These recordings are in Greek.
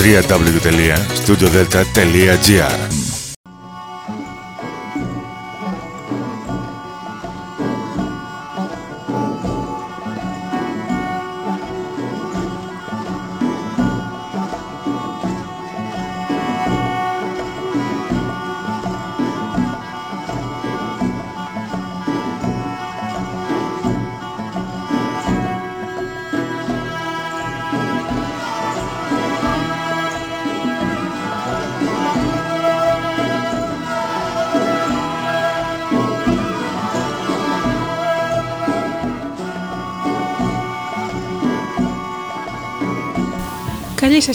www.studiodelta.gr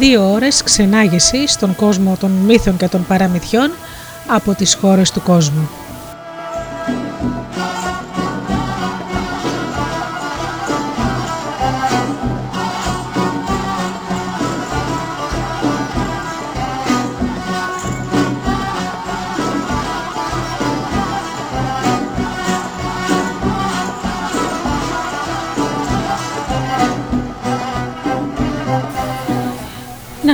Δύο ώρες ξενάγηση στον κόσμο των μύθων και των παραμυθιών από τις χώρες του κόσμου.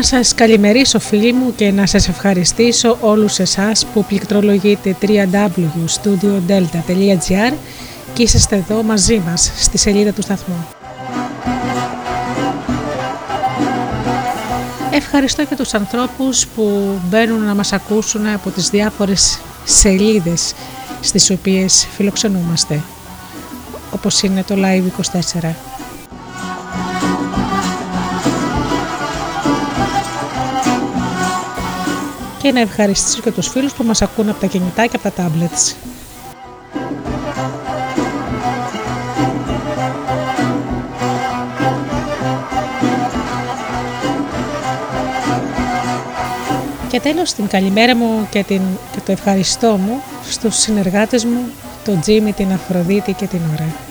Σας καλημερίσω φίλοι μου και να σας ευχαριστήσω όλους εσάς που πληκτρολογείτε www.studiodelta.gr και είσαστε εδώ μαζί μας στη σελίδα του σταθμού. Ευχαριστώ και τους ανθρώπους που μπαίνουν να μας ακούσουν από τις διάφορες σελίδες στις οποίες φιλοξενούμαστε, όπως είναι το Live24. Και να ευχαριστήσω και τους φίλους που μας ακούν από τα κινητά και από τα tablets. Και τέλος την καλημέρα μου και, την, και το ευχαριστώ μου στους συνεργάτες μου, τον Τζίμι, την Αφροδίτη και την Ωραία.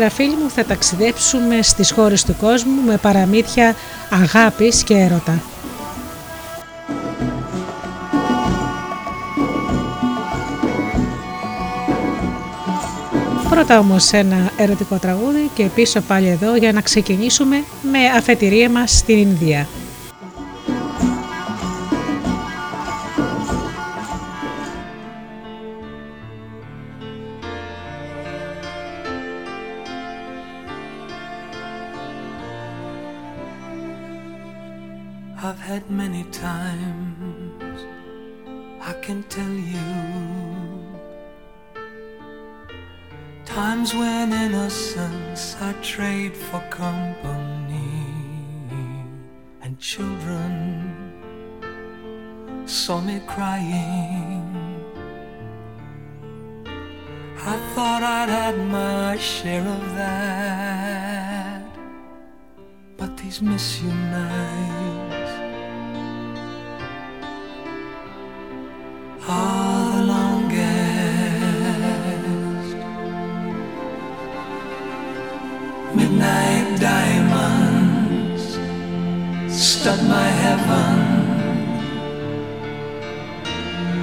Σήμερα φίλοι μου θα ταξιδέψουμε στις χώρες του κόσμου με παραμύθια αγάπης και έρωτα. Πρώτα όμως ένα ερωτικό τραγούδι και πίσω πάλι εδώ για να ξεκινήσουμε με αφετηρία μας στην Ινδία. I've had many times, I can tell you. Times when innocence I trade for company, and children saw me crying. I thought I'd had my share of that, but these miss you nights west of my heaven.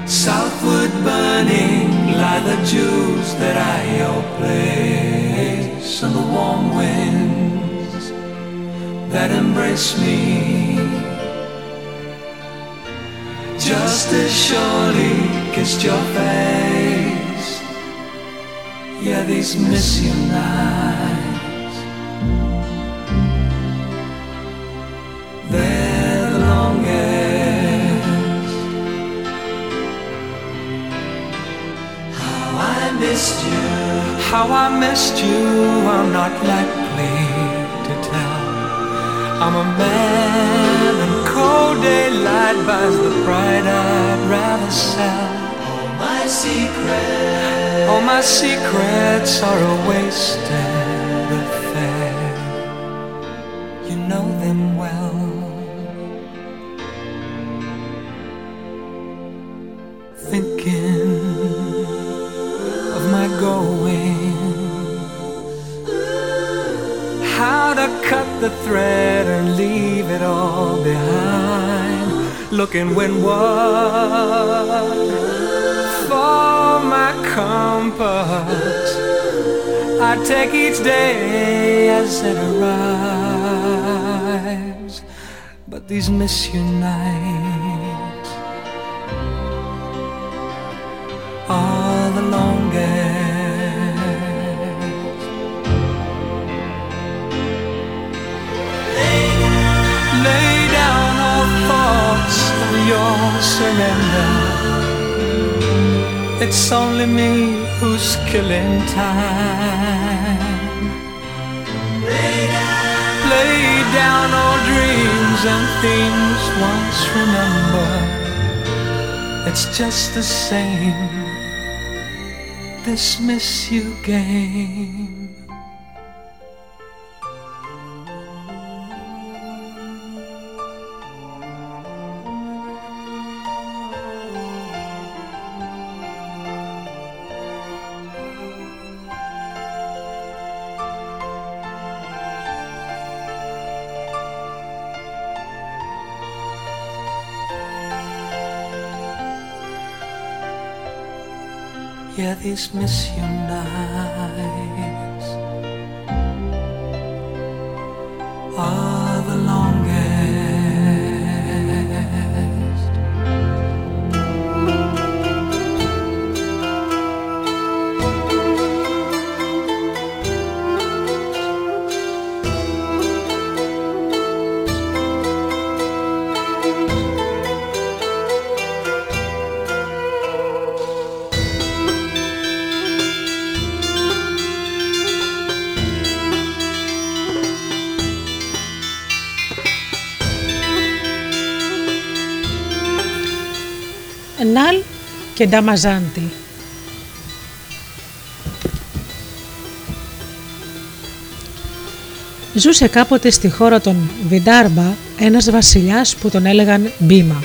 Southward burning lie the jewels that I your place, and the warm winds that embrace me. Just as surely kissed your face, yeah, these miss you nights. How I missed you, I'm not likely to tell. I'm a man, and cold daylight buys the pride I'd rather sell. All my secrets, all my secrets are a wasted affair. You know them well. The thread and leave it all behind. Looking windward for my compass. I take each day as it arrives. But these miss you nights are the longest. Your surrender. It's only me who's killing time. Lay down Lay down all dreams and things once remembered. It's just the same. This miss you game. dismiss you. Και Νταμαζάντη. Ζούσε κάποτε στη χώρα των Βιντάρμπα ένας βασιλιάς που τον έλεγαν Μπίμα,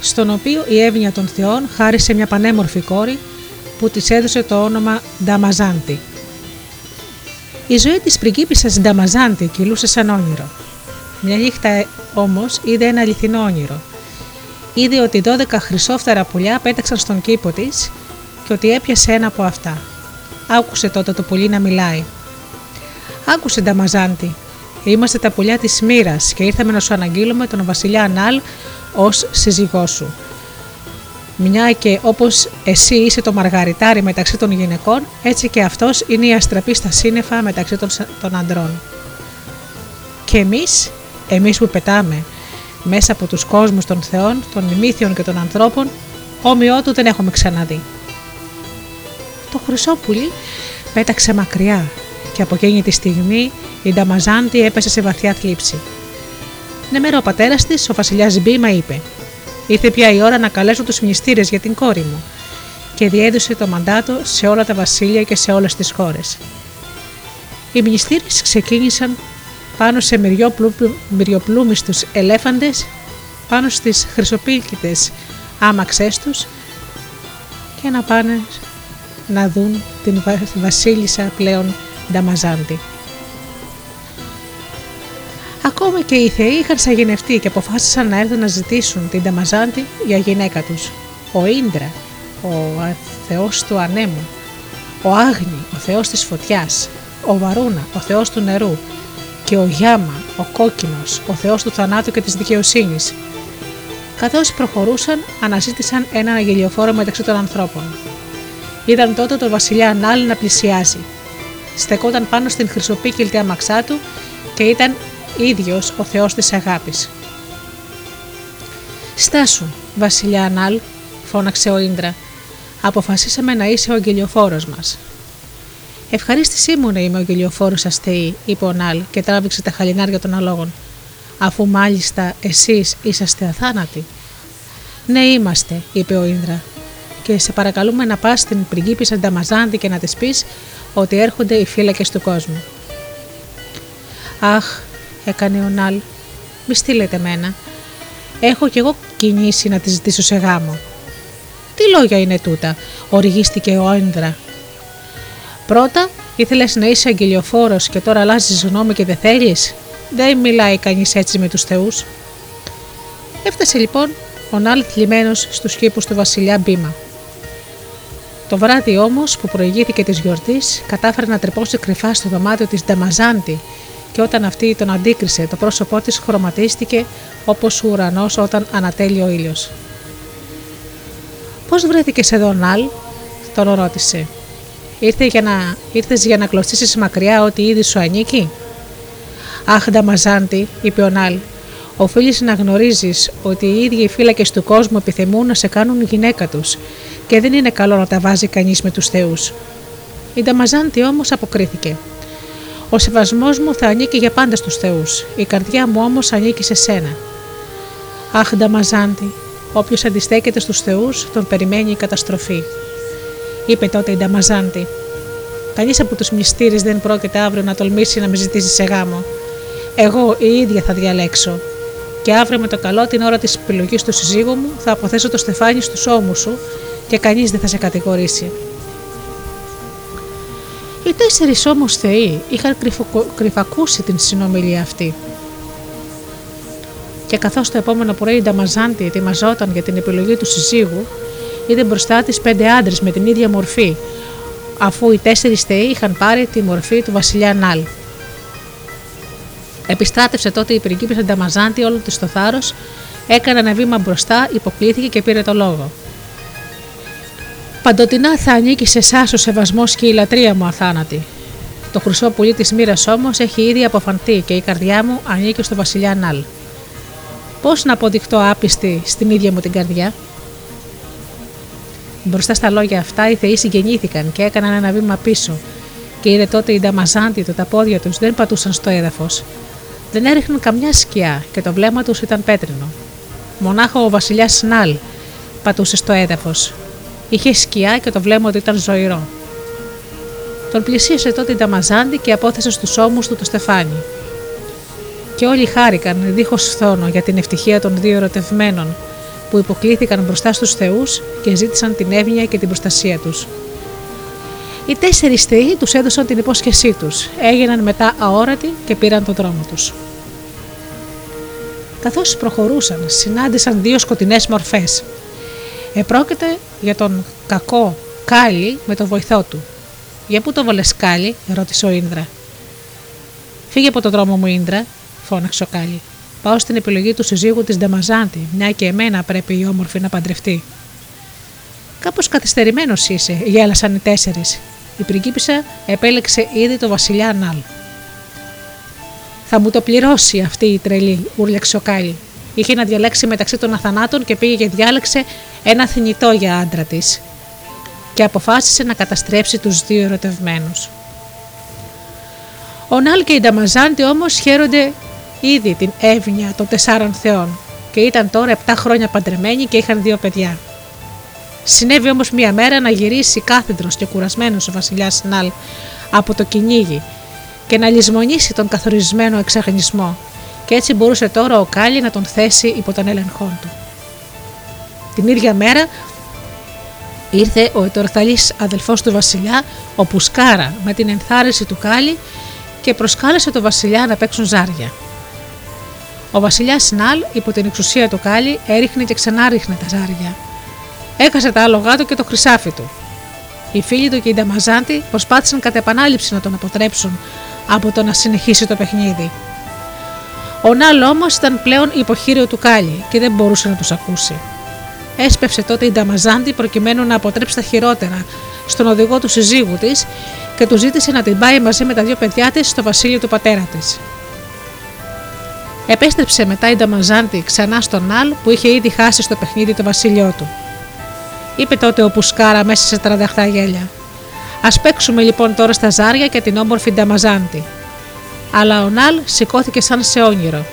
στον οποίο η εύνοια των θεών χάρισε μια πανέμορφη κόρη που της έδωσε το όνομα Νταμαζάντη. Η ζωή της πριγκίπισσας Νταμαζάντη κυλούσε σαν όνειρο. Μια νύχτα όμως είδε ένα αληθινό όνειρο. Είδε ότι 12 χρυσόφτερα πουλιά πέταξαν στον κήπο της και ότι έπιασε ένα από αυτά. Άκουσε τότε το πουλί να μιλάει. Άκουσε Νταμαζάντη. Είμαστε τα πουλιά της μοίρας και ήρθαμε να σου αναγγείλουμε τον βασιλιά Ανάλ ως σύζυγός σου. Μια και όπως εσύ είσαι το μαργαριτάρι μεταξύ των γυναικών, έτσι και αυτός είναι η αστραπή στα σύννεφα μεταξύ των, των αντρών. Και εμείς, εμείς που πετάμε μέσα από τους κόσμους των θεών, των μύθιων και των ανθρώπων, όμοιό του δεν έχουμε ξαναδεί. Το χρυσόπουλι πέταξε μακριά και από εκείνη τη στιγμή η Νταμαζάντη έπεσε σε βαθιά θλίψη. Ναι, μέρα ο πατέρας της, ο βασιλιάς Μπίμα, είπε: Ήρθε πια η ώρα να καλέσω τους μνηστήρε για την κόρη μου, και διέδωσε το μαντάτο σε όλα τα βασίλεια και σε όλες τις χώρες. Οι μνηστήρε ξεκίνησαν πάνω σε μυριοπλούμιστους ελέφαντες, πάνω στις χρυσοπίλκητες άμαξές τους και να πάνε να δουν την βασίλισσα πλέον Νταμαζάντη. Ακόμα και οι θεοί είχαν σαγηνευτεί και αποφάσισαν να έρθουν να ζητήσουν την Νταμαζάντη για γυναίκα τους. Ο Ίντρα, ο θεός του ανέμου, ο Άγνη, ο θεός της φωτιάς, ο Βαρούνα, ο θεός του νερού και ο Γιάμα, ο κόκκινος, ο θεός του θανάτου και της δικαιοσύνης. Καθώς προχωρούσαν, αναζήτησαν ένα αγγελιοφόρο μεταξύ των ανθρώπων. Είδαν τότε τον βασιλιά Νάλ να πλησιάζει. Στεκόταν πάνω στην χρυσοπίκυλτη αμαξά του και ήταν ίδιος ο θεός της αγάπης. «Στάσου, βασιλιά Νάλ», φώναξε ο Ίντρα. «Αποφασίσαμε να είσαι ο αγγελιοφόρος μας». «Ευχαρίστησή μου να είμαι ο αγγελιοφόρος αστεή», είπε ο Νάλ και τράβηξε τα χαλινάρια των αλόγων. «Αφού μάλιστα εσείς είσαστε αθάνατοι». «Ναι, είμαστε», είπε ο Ίνδρα. «Και σε παρακαλούμε να πας στην πριγκίπισσα Νταμαζάντη και να της πεις ότι έρχονται οι φύλακες του κόσμου». «Αχ», έκανε ο Νάλ, «μη στείλετε μένα. Έχω κι εγώ κινήσει να της ζητήσω σε γάμο». «Τι λόγια είναι τούτα», οργίστηκε ο Ίνδρα. «Πρώτα, ήθελες να είσαι αγγελιοφόρος και τώρα αλλάζεις γνώμη και δεν θέλεις; Δεν μιλάει κανείς έτσι με τους θεούς». Έφτασε λοιπόν ο Νάλ θλιμμένος στους κήπους του βασιλιά Μπίμα. Το βράδυ όμως που προηγήθηκε της γιορτής, κατάφερε να τρεπώσει κρυφά στο δωμάτιο της Νταμαζάντη και όταν αυτή τον αντίκρισε, το πρόσωπό της χρωματίστηκε όπως ο ουρανός όταν ανατέλει ο ήλιος. Πώς βρέθηκες εδώ, Νάλ, τον ρώτησε. Ήρθε για να, ήρθες για να κλωστήσεις μακριά ότι ήδη σου ανήκει; Αχ, Νταμαζάντη, είπε ο Νάλ, Οφείλεις να γνωρίζεις ότι οι ίδιοι οι φύλακες του κόσμου επιθυμούν να σε κάνουν γυναίκα τους και δεν είναι καλό να τα βάζει κανείς με τους Θεούς. Η Νταμαζάντη όμως αποκρίθηκε. Ο σεβασμός μου θα ανήκει για πάντα στους Θεούς, η καρδιά μου όμως ανήκει σε σένα. Αχ, Νταμαζάντη, όποιος αντιστέκεται στους Θεούς, τον περιμένει η καταστροφή. Είπε τότε η Νταμαζάντη. Κανείς από τους μυστήρες δεν πρόκειται αύριο να τολμήσει να με ζητήσει σε γάμο. Εγώ η ίδια θα διαλέξω και αύριο με το καλό την ώρα της επιλογής του συζύγου μου θα αποθέσω το στεφάνι στους ώμους σου και κανείς δεν θα σε κατηγορήσει. Οι τέσσερις όμως θεοί είχαν κρυφακούσει την συνομιλία αυτή. Και καθώς το επόμενο πρωί η Νταμαζάντη ετοιμαζόταν για την επιλογή του συζύγου, είδε μπροστά της πέντε άντρες με την ίδια μορφή, αφού οι τέσσερις θεοί είχαν πάρει τη μορφή του βασιλιά Νάλ. Επιστράτευσε τότε η πριγκίπισσα Νταμαζάντη όλο της το θάρρος, έκανε ένα βήμα μπροστά, υποκλήθηκε και πήρε το λόγο. Παντοτινά θα ανήκει σε εσάς ο σεβασμός και η λατρεία μου αθάνατη. Το χρυσό πουλί της μοίρας όμως έχει ήδη αποφανθεί και η καρδιά μου ανήκει στο βασιλιά Νάλ. Πώς να αποδειχτώ άπιστη στην ίδια μου την καρδιά; Μπροστά στα λόγια αυτά οι θεοί συγγενήθηκαν και έκαναν ένα βήμα πίσω και είδε τότε η Νταμαζάντη ότι τα πόδια τους δεν πατούσαν στο έδαφος, δεν έριχναν καμιά σκιά και το βλέμμα τους ήταν πέτρινο. Μονάχο ο βασιλιάς Σνάλ πατούσε στο έδαφος. Είχε σκιά και το βλέμμα του ήταν ζωηρό. Τον πλησίασε τότε η Νταμαζάντη και απόθεσε στους ώμους του το στεφάνι. Και όλοι χάρηκαν δίχως φθόνο για την ευτυχία των δύο ερωτευμένων που υποκλήθηκαν μπροστά στους θεούς και ζήτησαν την εύνοια και την προστασία τους. Οι τέσσερις θεοί τους έδωσαν την υπόσχεσή τους, έγιναν μετά αόρατοι και πήραν τον δρόμο τους. Καθώς προχωρούσαν, συνάντησαν δύο σκοτεινές μορφές. Επρόκειται για τον κακό Κάλι με τον βοηθό του. «Για πού το βολες Κάλι» ρώτησε ο Ίνδρα. «Φύγε από τον δρόμο μου Ίνδρα», φώναξε ο Κάλι. «Πάω στην επιλογή του συζύγου της Ντεμαζάντη, μια και εμένα πρέπει η όμορφη να παντρευτεί». Κάπως καθυστερημένος είσαι, γέλασαν οι τέσσερις. Η πριγκίπισσα επέλεξε ήδη το βασιλιά Νάλ. Θα μου το πληρώσει αυτή η τρελή, ούρλιαξε ο Κάλι. Είχε να διαλέξει μεταξύ των αθανάτων και πήγε και διάλεξε ένα θνητό για άντρα της. Και αποφάσισε να καταστρέψει τους δύο ερωτευμένους. Ο Νάλ και η Νταμαζάντη όμως χαίρονται ήδη την εύνοια των τεσσάρων θεών και ήταν τώρα 7 χρόνια παντρεμένοι και είχαν δύο παιδιά. Συνέβη όμως μία μέρα να γυρίσει κάθεδρο και κουρασμένος ο βασιλιάς Νάλ από το κυνήγι και να λησμονήσει τον καθορισμένο εξαγνισμό, και έτσι μπορούσε τώρα ο Κάλι να τον θέσει υπό τον έλεγχό του. Την ίδια μέρα ήρθε ο ετορθαλής αδελφός του βασιλιά, ο Πουσκάρα, με την ενθάρρυνση του Κάλι και προσκάλεσε τον βασιλιά να παίξουν ζάρια. Ο βασιλιάς Νάλ, υπό την εξουσία του Κάλι, έριχνε και ξανά ρίχνε τα ζάρια. Έκασε τα άλογά του και το χρυσάφι του. Οι φίλοι του και οι Νταμαζάντη προσπάθησαν κατά επανάληψη να τον αποτρέψουν από το να συνεχίσει το παιχνίδι. Ο Νάλ όμως ήταν πλέον υποχείριο του Κάλι και δεν μπορούσε να τους ακούσει. Έσπευσε τότε η Νταμαζάντη προκειμένου να αποτρέψει τα χειρότερα στον οδηγό του συζύγου της και του ζήτησε να την πάει μαζί με τα δύο παιδιά της στο βασίλειο του πατέρα της. Επέστρεψε μετά η Νταμαζάντη ξανά στον Αλ που είχε ήδη χάσει στο παιχνίδι το βασίλειό του. Είπε τότε ο Πουσκάρα μέσα σε τρανταχτά γέλια. Α παίξουμε λοιπόν τώρα στα ζάρια και την όμορφη Νταμαζάντη. Αλλά ο Ναλ σηκώθηκε σαν σε όνειρο.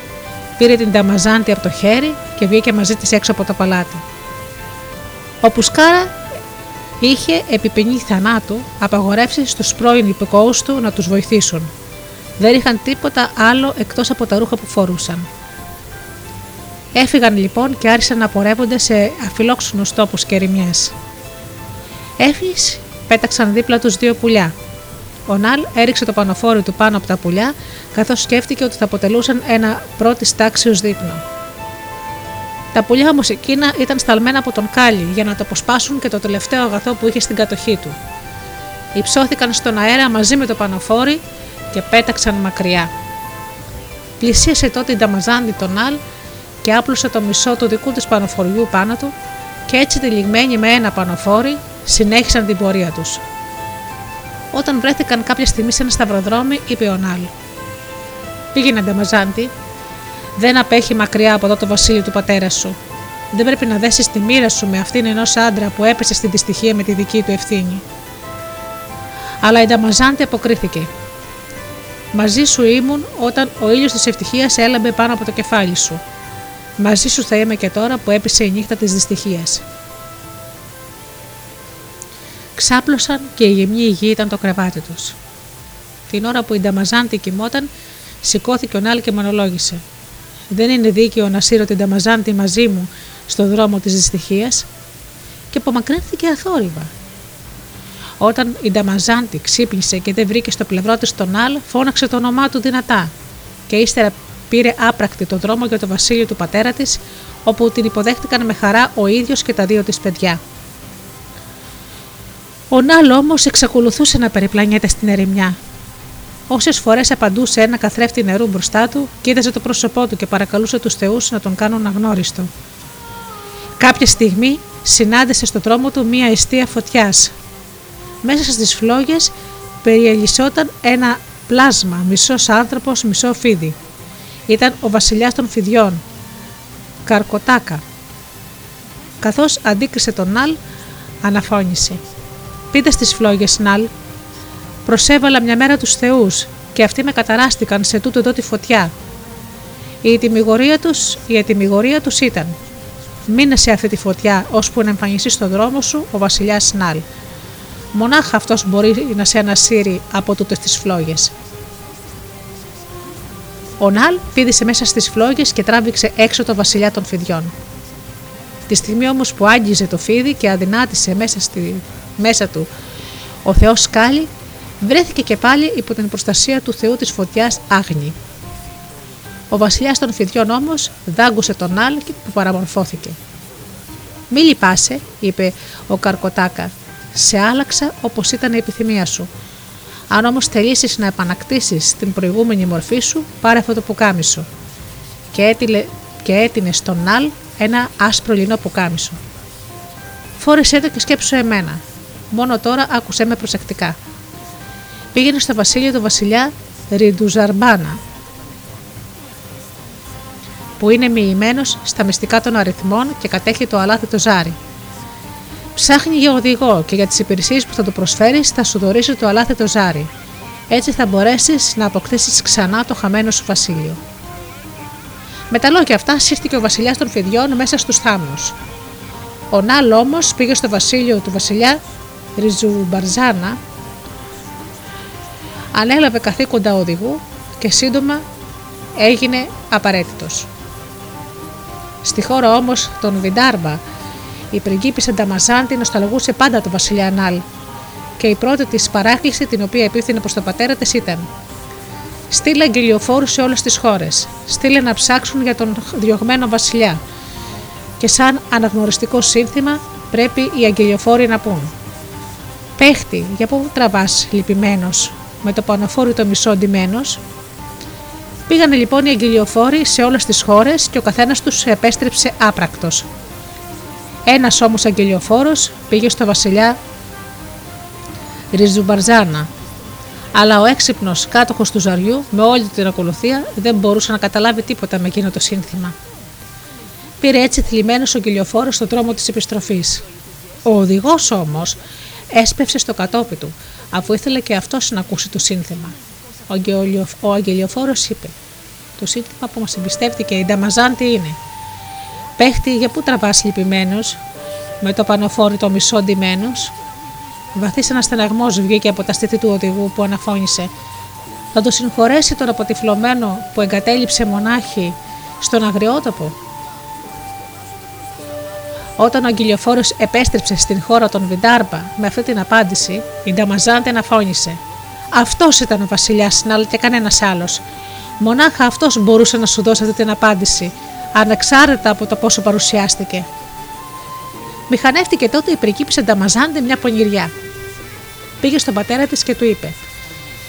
Πήρε την Νταμαζάντη από το χέρι και βγήκε μαζί της έξω από το παλάτι. Ο Πουσκάρα είχε επί ποινή θανάτου απαγορεύσει στους πρώην υπηκόους του να τους βοηθήσουν. Δεν είχαν τίποτα άλλο εκτός από τα ρούχα που φορούσαν. Έφυγαν λοιπόν και άρχισαν να πορεύονται σε αφιλόξενους τόπους και ρημιές. Έφυγες πέταξαν δίπλα τους δύο πουλιά. Ο Ναλ έριξε το πανοφόρι του πάνω από τα πουλιά, καθώς σκέφτηκε ότι θα αποτελούσαν ένα πρώτης τάξεως δείπνο. Τα πουλιά όμως εκείνα ήταν σταλμένα από τον Κάλι για να το αποσπάσουν και το τελευταίο αγαθό που είχε στην κατοχή του. Υψώθηκαν στον αέρα μαζί με το πανοφόρι και πέταξαν μακριά. Πλησίασε τότε η Νταμαζάντη τον Αλ και άπλωσε το μισό του δικού της πανοφοριού πάνω του και έτσι τυλιγμένοι με ένα πανοφόρι συνέχισαν την πορεία τους. Όταν βρέθηκαν κάποια στιγμή σε ένα σταυροδρόμι, είπε ο Νάλ. Πήγαινε, Νταμαζάντη, δεν απέχει μακριά από εδώ το βασίλειο του πατέρα σου. Δεν πρέπει να δέσεις τη μοίρα σου με αυτήν ενός άντρα που έπεσε στην δυστυχία με τη δική του ευθύνη. Αλλά η Νταμαζάντη αποκρίθηκε. Μαζί σου ήμουν όταν ο ήλιος της ευτυχίας έλαμπε πάνω από το κεφάλι σου. Μαζί σου θα είμαι και τώρα που έπεσε η νύχτα της δυστυχίας. Ξάπλωσαν και η γεμνή υγεία ήταν το κρεβάτι τους. Την ώρα που η Νταμαζάντη κοιμόταν, σηκώθηκε ο Νάλ και μονολόγησε. Δεν είναι δίκαιο να σύρω την Νταμαζάντη μαζί μου στο δρόμο της δυστυχίας; Και απομακρύνθηκε αθόρυβα. Όταν η Νταμαζάντη ξύπνησε και δεν βρήκε στο πλευρό της τον Αλ, φώναξε το όνομά του δυνατά και ύστερα πήρε άπρακτη το δρόμο για το βασίλειο του πατέρα της, όπου την υποδέχτηκαν με χαρά ο ίδιος και τα δύο της παιδιά. Ο Νάλ όμως εξακολουθούσε να περιπλανιέται στην ερημιά. Όσες φορές απαντούσε ένα καθρέφτη νερού μπροστά του, κοίταζε το πρόσωπό του και παρακαλούσε τους Θεούς να τον κάνουν αγνώριστο. Κάποια στιγμή συνάντησε στο τρόμο του μία αιστεία φωτιάς μέσα στις φλόγες περιελισσόταν ένα πλάσμα, μισός άνθρωπος, μισό φίδι. Ήταν ο βασιλιάς των φιδιών, Καρκοτάκα. Καθώς αντίκρισε τον Ναλ, αναφώνησε. «Πείτε στις φλόγες, Ναλ, προσέβαλα μια μέρα τους θεούς και αυτοί με καταράστηκαν σε τούτο εδώ τη φωτιά. Η ετοιμιγορία τους, η ετοιμιγορία τους ήταν «Μείνε σε αυτή τη φωτιά ώσπου να εμφανιστείς στο δρόμο σου ο βασιλιάς Νάλ. Μονάχα αυτός μπορεί να σε ανασύρει από τούτες τις φλόγες. Ο Νάλ πήδησε μέσα στις φλόγες και τράβηξε έξω το βασιλιά των φιδιών. Τη στιγμή όμως που άγγιζε το φίδι και αδυνάτησε μέσα, στη, μέσα του ο Θεός σκάλι, βρέθηκε και πάλι υπό την προστασία του Θεού της φωτιάς άγνη. Ο βασιλιάς των φιδιών όμως δάγκωσε τον Νάλ και που παραμορφώθηκε. «Μη λυπάσαι», είπε ο Καρκοτάκα, σε άλλαξα όπως ήταν η επιθυμία σου. Αν όμως θελήσεις να επανακτήσεις την προηγούμενη μορφή σου, πάρε αυτό το πουκάμισο. Και, έτειλε, και έτεινε στον Ναλ ένα άσπρο λινό πουκάμισο. Φόρεσέ το και σκέψου εμένα. Μόνο τώρα άκουσέ με προσεκτικά. Πήγαινε στο βασίλειο του βασιλιά Ριντουζαρμπάνα, που είναι μοιημένος στα μυστικά των αριθμών και κατέχει το αλάθητο ζάρι. Ψάχνει για οδηγό και για τις υπηρεσίες που θα του προσφέρεις θα σου δωρήσει το αλάθετο ζάρι. Έτσι θα μπορέσεις να αποκτήσεις ξανά το χαμένο σου βασίλειο. Με τα λόγια αυτά σύστηκε ο βασιλιάς των φιδιών μέσα στους θάμνους. Ο Νάλ όμως πήγε στο βασίλειο του βασιλιά Ριζουμπαρζάνα, ανέλαβε καθήκοντα οδηγού και σύντομα έγινε απαραίτητος. Στη χώρα όμως των Βιντάρμπα η πριγκίπισσα Νταμαζάντη νοσταλγούσε πάντα τον βασιλιά Νάλ και η πρώτη της παράκληση την οποία επίθυνε προς τον πατέρα της ήταν: Στείλε αγγελιοφόρους σε όλες τις χώρες. Στείλε να ψάξουν για τον διωγμένο βασιλιά. Και σαν αναγνωριστικό σύνθημα πρέπει οι αγγελιοφόροι να πούν: Πέχτη, για πού τραβάς λυπημένος, με το πανοφόρι το μισό ντυμένος. Πήγανε λοιπόν οι αγγελιοφόροι σε όλες τις χώρες και ο καθένας τους επέστρεψε άπρακτος. Ένας όμως αγγελιοφόρος πήγε στο βασιλιά Ριζουμπαρζάνα. Αλλά ο έξυπνος κάτοχος του ζαριού, με όλη την ακολουθία, δεν μπορούσε να καταλάβει τίποτα με εκείνο το σύνθημα. Πήρε έτσι θλιμμένος ο κυλιοφόρο στον δρόμο της επιστροφής. Ο οδηγός όμως έσπευσε στο κατόπι του, αφού ήθελε και αυτός να ακούσει το σύνθημα. Ο αγγελιοφόρος είπε: Το σύνθημα που μας εμπιστεύτηκε η Νταμαζάντη είναι; Παίχτη, για πού τραβάς λυπημένος, με το πανοφόρι το μισό ντυμένος. Βαθύς ένας στεναγμός βγήκε από τα στήθη του οδηγού που αναφώνησε. Θα το συγχωρέσει τον αποτυφλωμένο που εγκατέλειψε μονάχη στον αγριότοπο; Όταν ο αγγελιοφόρος επέστρεψε στην χώρα των Βιντάρμπα με αυτή την απάντηση, η Νταμαζάντε αναφώνησε. Αυτός ήταν ο βασιλιάς Σνάλ και κανένας άλλος. Μονάχα αυτός μπορούσε να σου δώσει αυτή την απάντηση, ανεξάρτητα από το πόσο παρουσιάστηκε. Μηχανεύτηκε τότε η πριγκίπισσα Νταμαζάντε μια πονηριά. Πήγε στον πατέρα της και του είπε: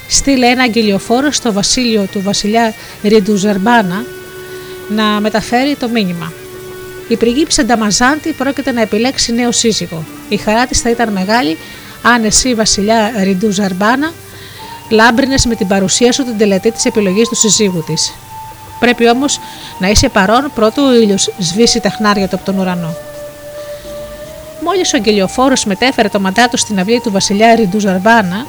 Στείλε ένα αγγελιοφόρο στο βασίλειο του βασιλιά Ριντουζερμπάνα να μεταφέρει το μήνυμα. Η πριγκίπισσα Νταμαζάντη πρόκειται να επιλέξει νέο σύζυγο. Η χαρά της θα ήταν μεγάλη αν εσύ, βασιλιά Ριντουζερμπάνα, λάμπρινες με την παρουσία σου την τελετή της επιλογής του συζύγου της. Πρέπει όμως να είσαι παρόν πρώτου ο ήλιος σβήσει τα χνάρια του από τον ουρανό. Μόλις ο αγγελιοφόρος μετέφερε το μαντάτο στην αυλή του βασιλιά Ριντουζαρμπάνα,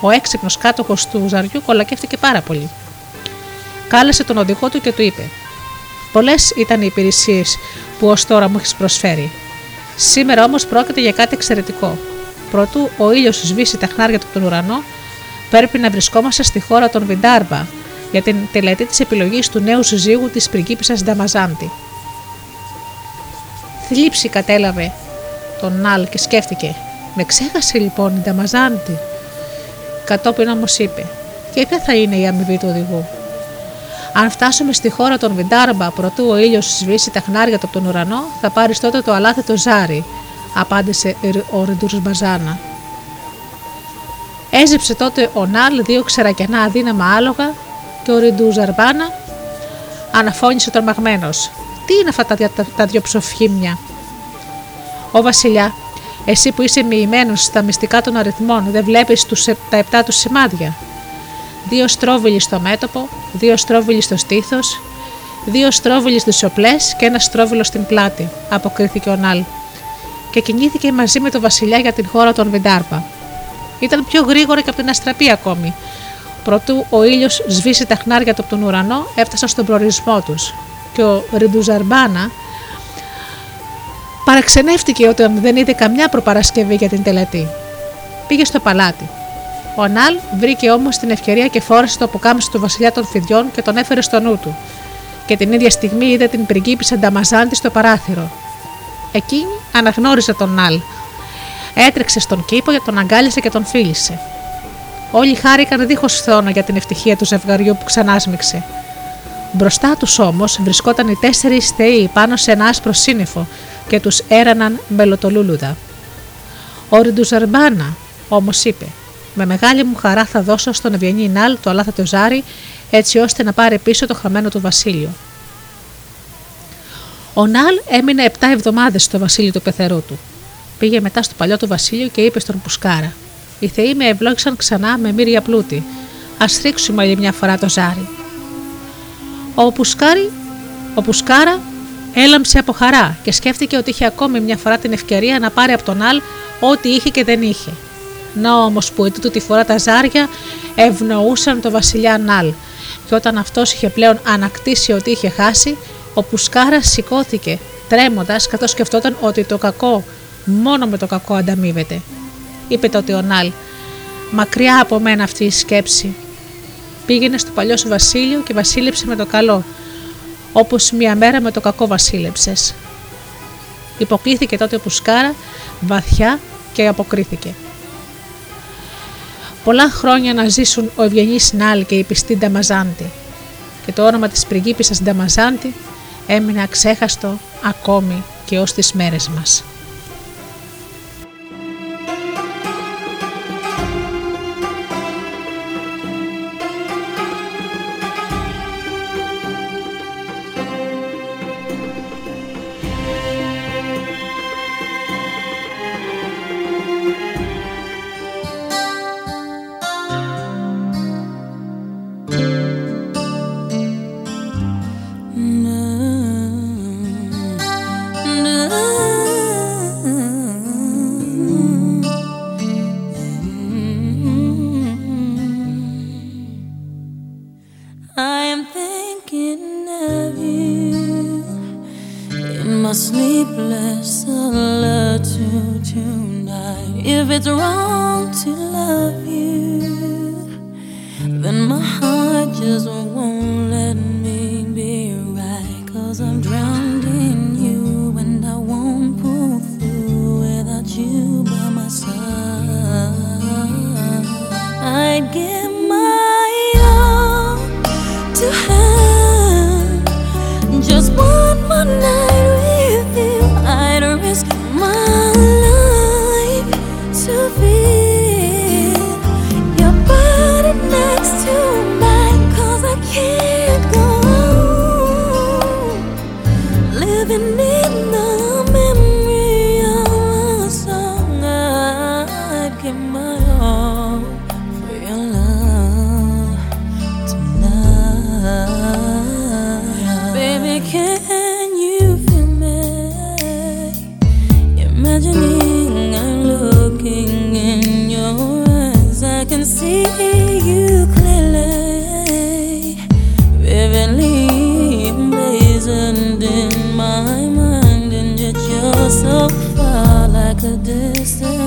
ο έξυπνος κάτοχος του ζαριού κολακεύτηκε πάρα πολύ. Κάλεσε τον οδηγό του και του είπε: Πολλές ήταν οι υπηρεσίες που ως τώρα μου έχεις προσφέρει. Σήμερα όμως πρόκειται για κάτι εξαιρετικό. Προτού ο ήλιος σβήσει τα χνάρια του τον ουρανό, πρέπει να βρισκόμαστε στη χώρα των Βιντάρμπα για την τελετή της επιλογής του νέου συζύγου της πριγκίπισσας Νταμαζάντη. Θλίψη κατέλαβε τον Νάλ και σκέφτηκε. Με ξέχασε λοιπόν η Νταμαζάντη. Κατόπιν όμως είπε: Και ποια θα είναι η αμοιβή του οδηγού. Αν φτάσουμε στη χώρα των Βιντάρμπα, προτού ο ήλιος σβήσει τα χνάρια του από τον ουρανό, θα πάρεις τότε το αλάθετο ζάρι, απάντησε ο Ρεντούρς Μπαζάνα. Έζεψε τότε ο Νάλ δύο ξερακιανά αδύναμα άλογα και ο Ριντού Ζαρμπάνα αναφώνησε τρομαγμένος. Τι είναι αυτά τα, τα, τα δυο ψοφχήμια; Ο Βασιλιά, εσύ που είσαι μοιημένος στα μυστικά των αριθμών, δεν βλέπεις τα επτά τους σημάδια; Δύο στρόβιλοι στο μέτωπο, δύο στρόβιλοι στο στήθος, δύο στρόβιλοι στις οπλές και ένα στρόβιλο στην πλάτη, αποκρίθηκε ο Νάλ και κινήθηκε μαζί με τον Βασιλιά για την χώρα των Βιντάρπα. Ήταν πιο γρήγορα και από την αστραπή ακόμη. Προτού ο ήλιος σβήσει τα χνάρια του από τον ουρανό, έφτασαν στον προορισμό τους. Και ο Ριντουζαρμπάνα παραξενεύτηκε όταν δεν είδε καμιά προπαρασκευή για την τελετή. Πήγε στο παλάτι. Ο Νάλ βρήκε όμως την ευκαιρία και φόρεσε το αποκάμισο του βασιλιά των φιδιών και τον έφερε στο νου του. Και την ίδια στιγμή είδε την πριγκίπισσα Νταμαζάντη στο παράθυρο. Εκείνη αναγνώρισε τον Νάλ. Έτρεξε στον κήπο, τον αγκάλισε και τον φίλησε. Όλοι χάρηκαν δίχως θόνα για την ευτυχία του ζευγαριού που ξανάσμιξε. Μπροστά τους όμως βρισκόταν οι τέσσερι θεοί πάνω σε ένα άσπρο σύννεφο και τους έραναν μελοτολούλουδα. Ο Ριντουζαρμπάνα όμως είπε: Με μεγάλη μου χαρά θα δώσω στον Ευγενή Νάλ το αλάθατο ζάρι, έτσι ώστε να πάρει πίσω το χαμένο του βασίλειο. Ο Νάλ έμεινε 7 εβδομάδες στο βασίλειο του πεθερού του. Πήγε μετά στο παλιό του βασίλειο και είπε στον Πουσκάρα: Οι θεοί με ευλόγησαν ξανά με μύρια πλούτη. Α ρίξουμε άλλη μια φορά το ζάρι. Ο, Πουσκάρι, ο Πουσκάρα έλαμψε από χαρά και σκέφτηκε ότι είχε ακόμη μια φορά την ευκαιρία να πάρει από τον Νάλ ό,τι είχε και δεν είχε. Να όμως που ετούτου τη φορά τα ζάρια ευνοούσαν το βασιλιά Νάλ, και όταν αυτός είχε πλέον ανακτήσει ότι είχε χάσει, ο Πουσκάρα σηκώθηκε, τρέμοντας καθώς σκεφτόταν ότι το κακό μόνο με το κακό ανταμείβεται. Είπε τότε ο Νάλ: Μακριά από μένα αυτή η σκέψη. Πήγαινε στο παλιό σου βασίλειο και βασίλεψε με το καλό, όπως μία μέρα με το κακό βασίλεψες. Υποκλήθηκε τότε ο Πουσκάρα βαθιά και αποκρίθηκε. Πολλά χρόνια να ζήσουν ο ευγενής Νάλ και η πιστή Νταμαζάντη. Και το όνομα της πριγκίπισσας Νταμαζάντη έμεινε αξέχαστο ακόμη και ως τις μέρες μας. So far, like a distant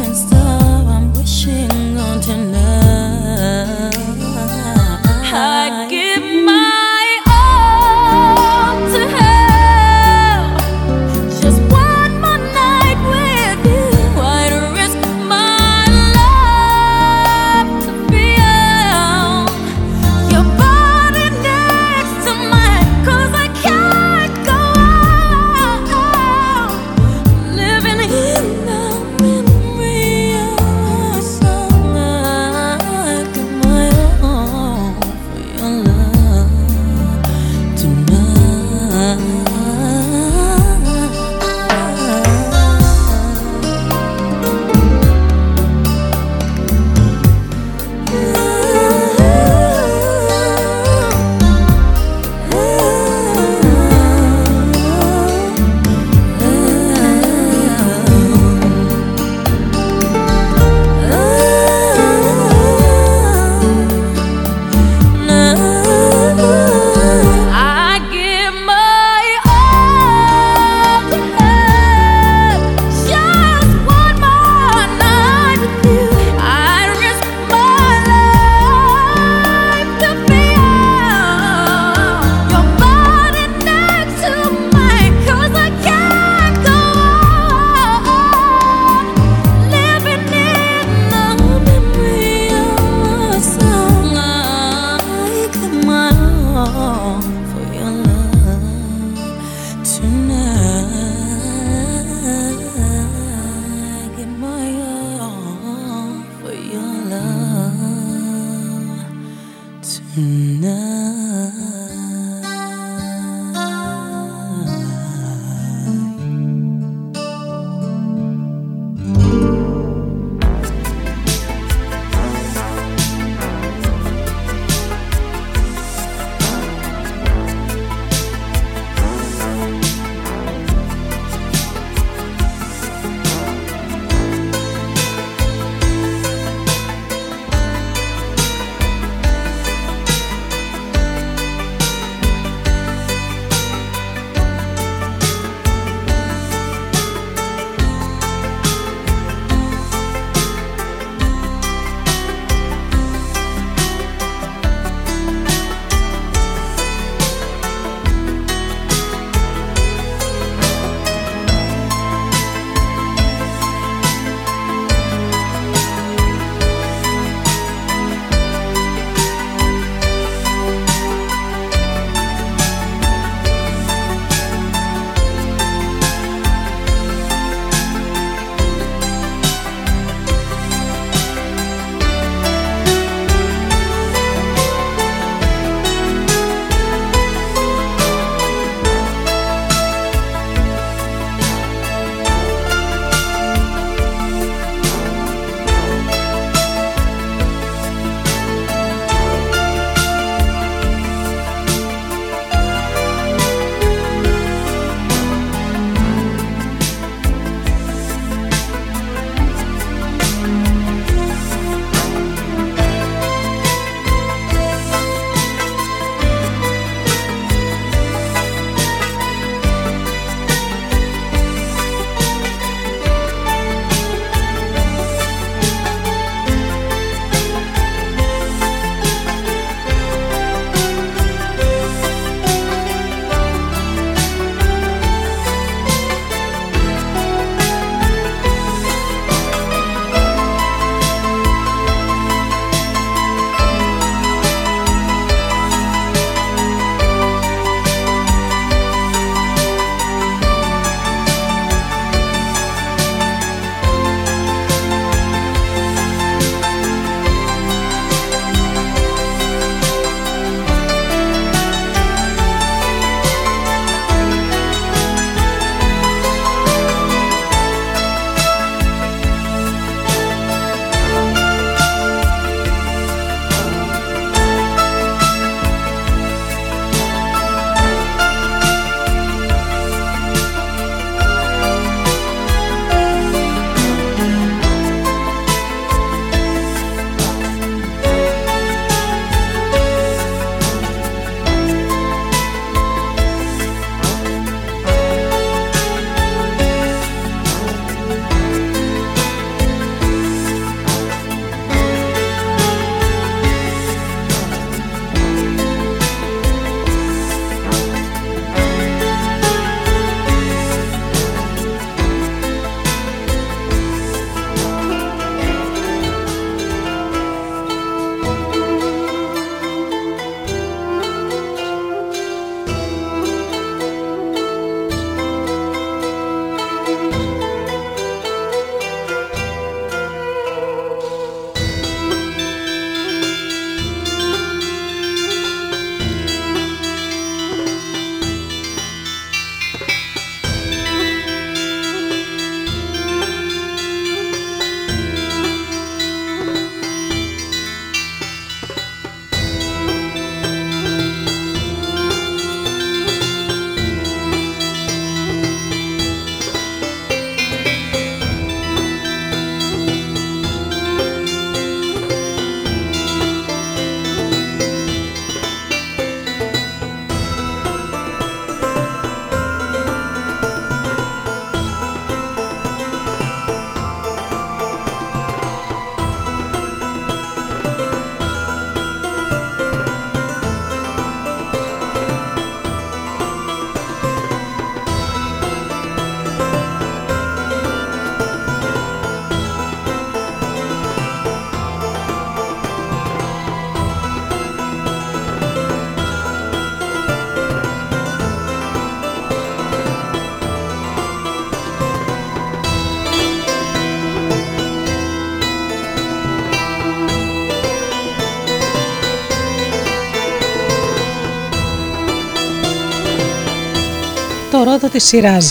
το ρόδο της Σιράζ,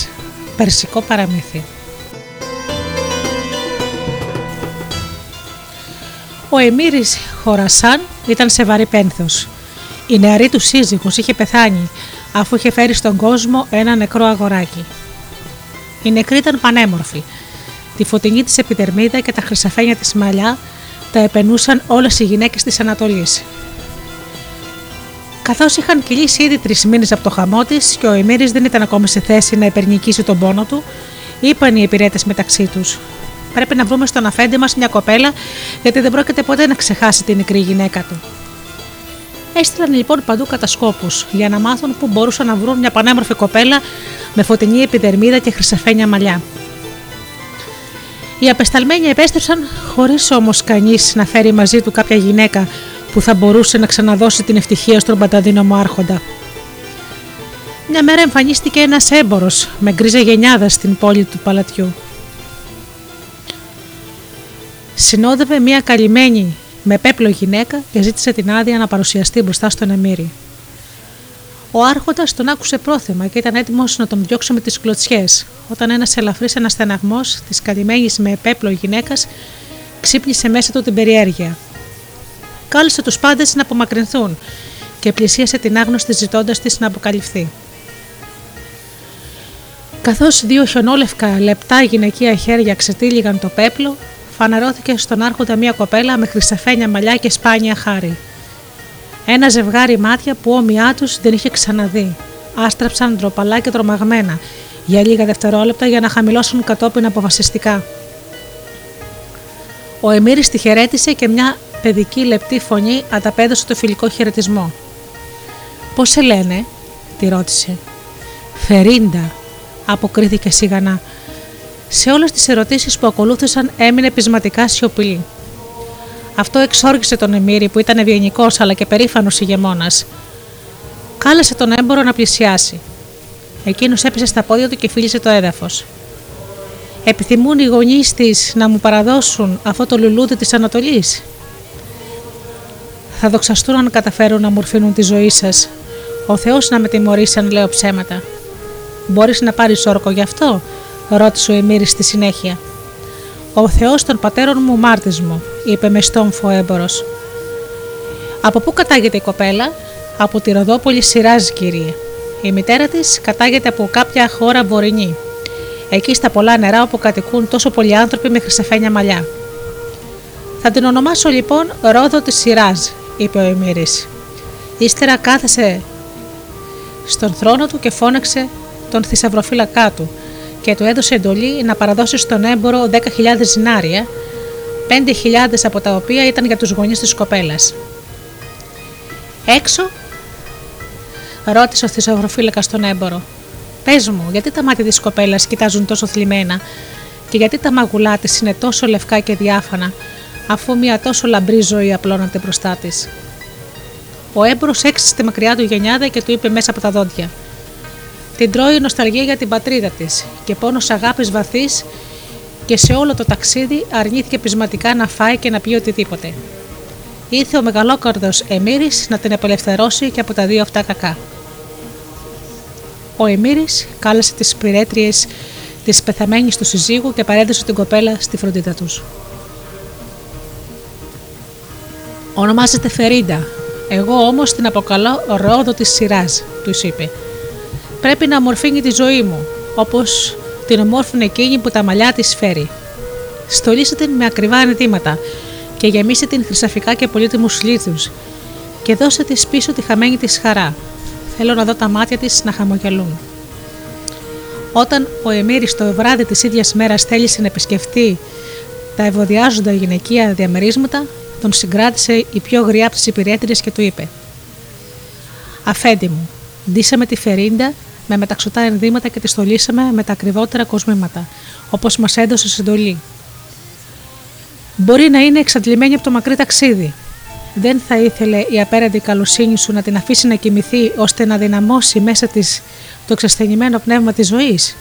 περσικό παραμύθι. Ο Εμμύρης Χορασάν ήταν σε βαρύ πένθος. Η νεαρή του σύζυγος είχε πεθάνει αφού είχε φέρει στον κόσμο ένα νεκρό αγοράκι. Η νεκρή ήταν πανέμορφη. Τη φωτεινή της επιδερμίδα και τα χρυσαφένια της μαλλιά τα επενούσαν όλες οι γυναίκες της Ανατολής. Καθώς είχαν κυλήσει ήδη τρεις μήνες από το χαμό της και ο Εμμύρης δεν ήταν ακόμη σε θέση να υπερνικήσει τον πόνο του, είπαν οι υπηρέτες μεταξύ τους: Πρέπει να βρούμε στον αφέντη μας μια κοπέλα, γιατί δεν πρόκειται ποτέ να ξεχάσει την νεκρή γυναίκα του. Έστειλαν λοιπόν παντού κατασκόπους για να μάθουν πού μπορούσαν να βρουν μια πανέμορφη κοπέλα με φωτεινή επιδερμίδα και χρυσαφένια μαλλιά. Οι απεσταλμένοι επέστρεψαν χωρίς όμως κανείς να φέρει μαζί του κάποια γυναίκα που θα μπορούσε να ξαναδώσει την ευτυχία στον παταδίνομο άρχοντα. Μια μέρα εμφανίστηκε ένας έμπορο με γκρίζα γενιάδα στην πόλη του παλατιού. Συνόδευε μια καλυμμένη με πέπλο γυναίκα και ζήτησε την άδεια να παρουσιαστεί μπροστά στον Εμμύρη. Ο Άρχοντας τον άκουσε πρόθυμα και ήταν έτοιμος να τον διώξει με τις κλωτσιές, όταν ένας ελαφρύς αναστεναγμό της καλυμμένης με πέπλο γυναίκας ξύπνησε μέσα του την περιέργεια κάλεσε τους πάντες να απομακρυνθούν και πλησίασε την άγνωστη ζητώντας της να αποκαλυφθεί. Καθώς δύο χιονόλευκα λεπτά γυναικεία χέρια ξετύλιγαν το πέπλο, φανερώθηκε στον άρχοντα μια κοπέλα με χρυσαφένια μαλλιά και σπάνια χάρη. Ένα ζευγάρι μάτια που όμοιά τους δεν είχε ξαναδεί. Άστραψαν ντροπαλά και τρομαγμένα για λίγα δευτερόλεπτα για να χαμηλώσουν κατόπιν αποφασιστικά. Ο Εμμύρης τη χαιρέτησε και μια παιδική λεπτή φωνή ανταπέδωσε το φιλικό χαιρετισμό. Πώς σε λένε, τη ρώτησε. Φερίντα, αποκρίθηκε σιγανά. Σε όλες τις ερωτήσεις που ακολούθησαν έμεινε πεισματικά σιωπηλή. Αυτό εξόργησε τον Εμμύρη που ήταν ευγενικός αλλά και περήφανος ηγεμόνας. Κάλεσε τον έμπορο να πλησιάσει. Εκείνος έπεσε στα πόδια του και φίλησε το έδαφος. Επιθυμούν οι γονείς της να μου παραδώσουν αυτό το λουλούδι της Ανατολής, θα δοξαστούν αν καταφέρουν να μορφύνουν τη ζωή σας. Ο Θεός να με τιμωρήσει αν λέω ψέματα. Μπορείς να πάρεις όρκο γι' αυτό, ρώτησε ο Εμμύρης στη συνέχεια. Ο Θεός των πατέρων μου μάρτης μου, είπε με στόμφο έμπορο. Από πού κατάγεται η κοπέλα, από τη Ροδόπολη Σιράζ, κύριε. Η μητέρα της κατάγεται από κάποια χώρα βορεινή. Εκεί στα πολλά νερά όπου κατοικούν τόσο πολλοί άνθρωποι με χρυσαφένια μαλλιά. Θα την ονομάσω λοιπόν Ρόδο της Σιράζ, είπε ο Εμμύρης. Ύστερα κάθεσε στον θρόνο του και φώναξε τον θησαυροφύλακά του και του έδωσε εντολή να παραδώσει στον έμπορο 10.000 ζινάρια, 5.000 από τα οποία ήταν για τους γονείς της κοπέλας. Έξω, ρώτησε ο θησαυροφύλακας τον έμπορο. Πες μου, γιατί τα μάτια της κοπέλας κοιτάζουν τόσο θλιμμένα και γιατί τα μαγουλά της είναι τόσο λευκά και διάφανα αφού μια τόσο λαμπρή ζωή απλώνεται μπροστά της. Ο έμπορο έξισε τη μακριά του γενιάδα και του είπε μέσα από τα δόντια: Την τρώει νοσταλγία για την πατρίδα της και πόνος αγάπης βαθύς και σε όλο το ταξίδι αρνήθηκε πεισματικά να φάει και να πει οτιδήποτε. Ήρθε ο μεγαλόκαρδος Εμμύρης να την απελευθερώσει και από τα δύο αυτά κακά. Ο Εμμύρης κάλεσε τις πυρέτριες της πεθαμένης του συζύγου και παρέδωσε την κοπέλα στη φροντίδα τους. Ονομάζεται Φερίντα. Εγώ όμως την αποκαλώ ρόδο της σειράς, τους είπε. Πρέπει να ομορφύνει τη ζωή μου, όπως την ομόρφωνε εκείνη που τα μαλλιά της φέρει. Στολίσε την με ακριβά ενδύματα και γεμίσε την χρυσαφικά και πολύτιμους λίθους και δώσε της πίσω τη χαμένη της χαρά. Θέλω να δω τα μάτια της να χαμογελούν. Όταν ο Εμμύρης το βράδυ της ίδιας μέρας θέλησε να επισκεφτεί τα ευωδιάζοντα γυναικεία διαμερίσματα, τον συγκράτησε η πιο γριά από τις υπηρέτριες και του είπε: Αφέντη μου, ντύσαμε τη Φερίντα με μεταξωτά ενδύματα και τη στολίσαμε με τα ακριβότερα κοσμήματα, όπως μας έδωσε συντολή. Μπορεί να είναι εξαντλημένη από το μακρύ ταξίδι. Δεν θα ήθελε η απέραντη καλοσύνη σου να την αφήσει να κοιμηθεί ώστε να δυναμώσει μέσα της το εξασθενημένο πνεύμα της ζωής.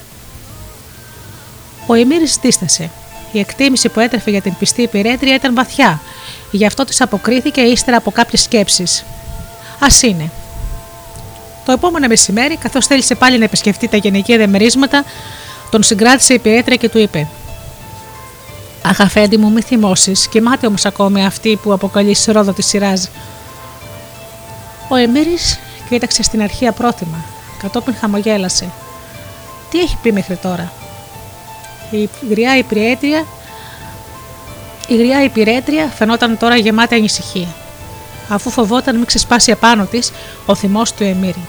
Ο Εμμύρης δίστασε. Η εκτίμηση που έτρεφε για την πιστή υπηρέτρια ήταν βαθιά Γι' αυτό της αποκρίθηκε ύστερα από κάποιες σκέψεις. Α είναι. Το επόμενο μεσημέρι, καθώς θέλησε πάλι να επισκεφτεί τα γενική δεμερίσματα, τον συγκράτησε η Πιέτρια και του είπε: Αχ, αφέντη μου, μη θυμώσεις, κοιμάται όμως ακόμη αυτή που αποκαλείς ρόδο της σειράς. Ο Εμμύρη κοίταξε στην αρχή απρόθυμα, κατόπιν χαμογέλασε. Τι έχει πει μέχρι τώρα; Η γριά υπηρέτρια, η γριά υπηρέτρια φαινόταν τώρα γεμάτη ανησυχία, αφού φοβόταν μην ξεσπάσει επάνω της ο θυμός του Εμμύρη.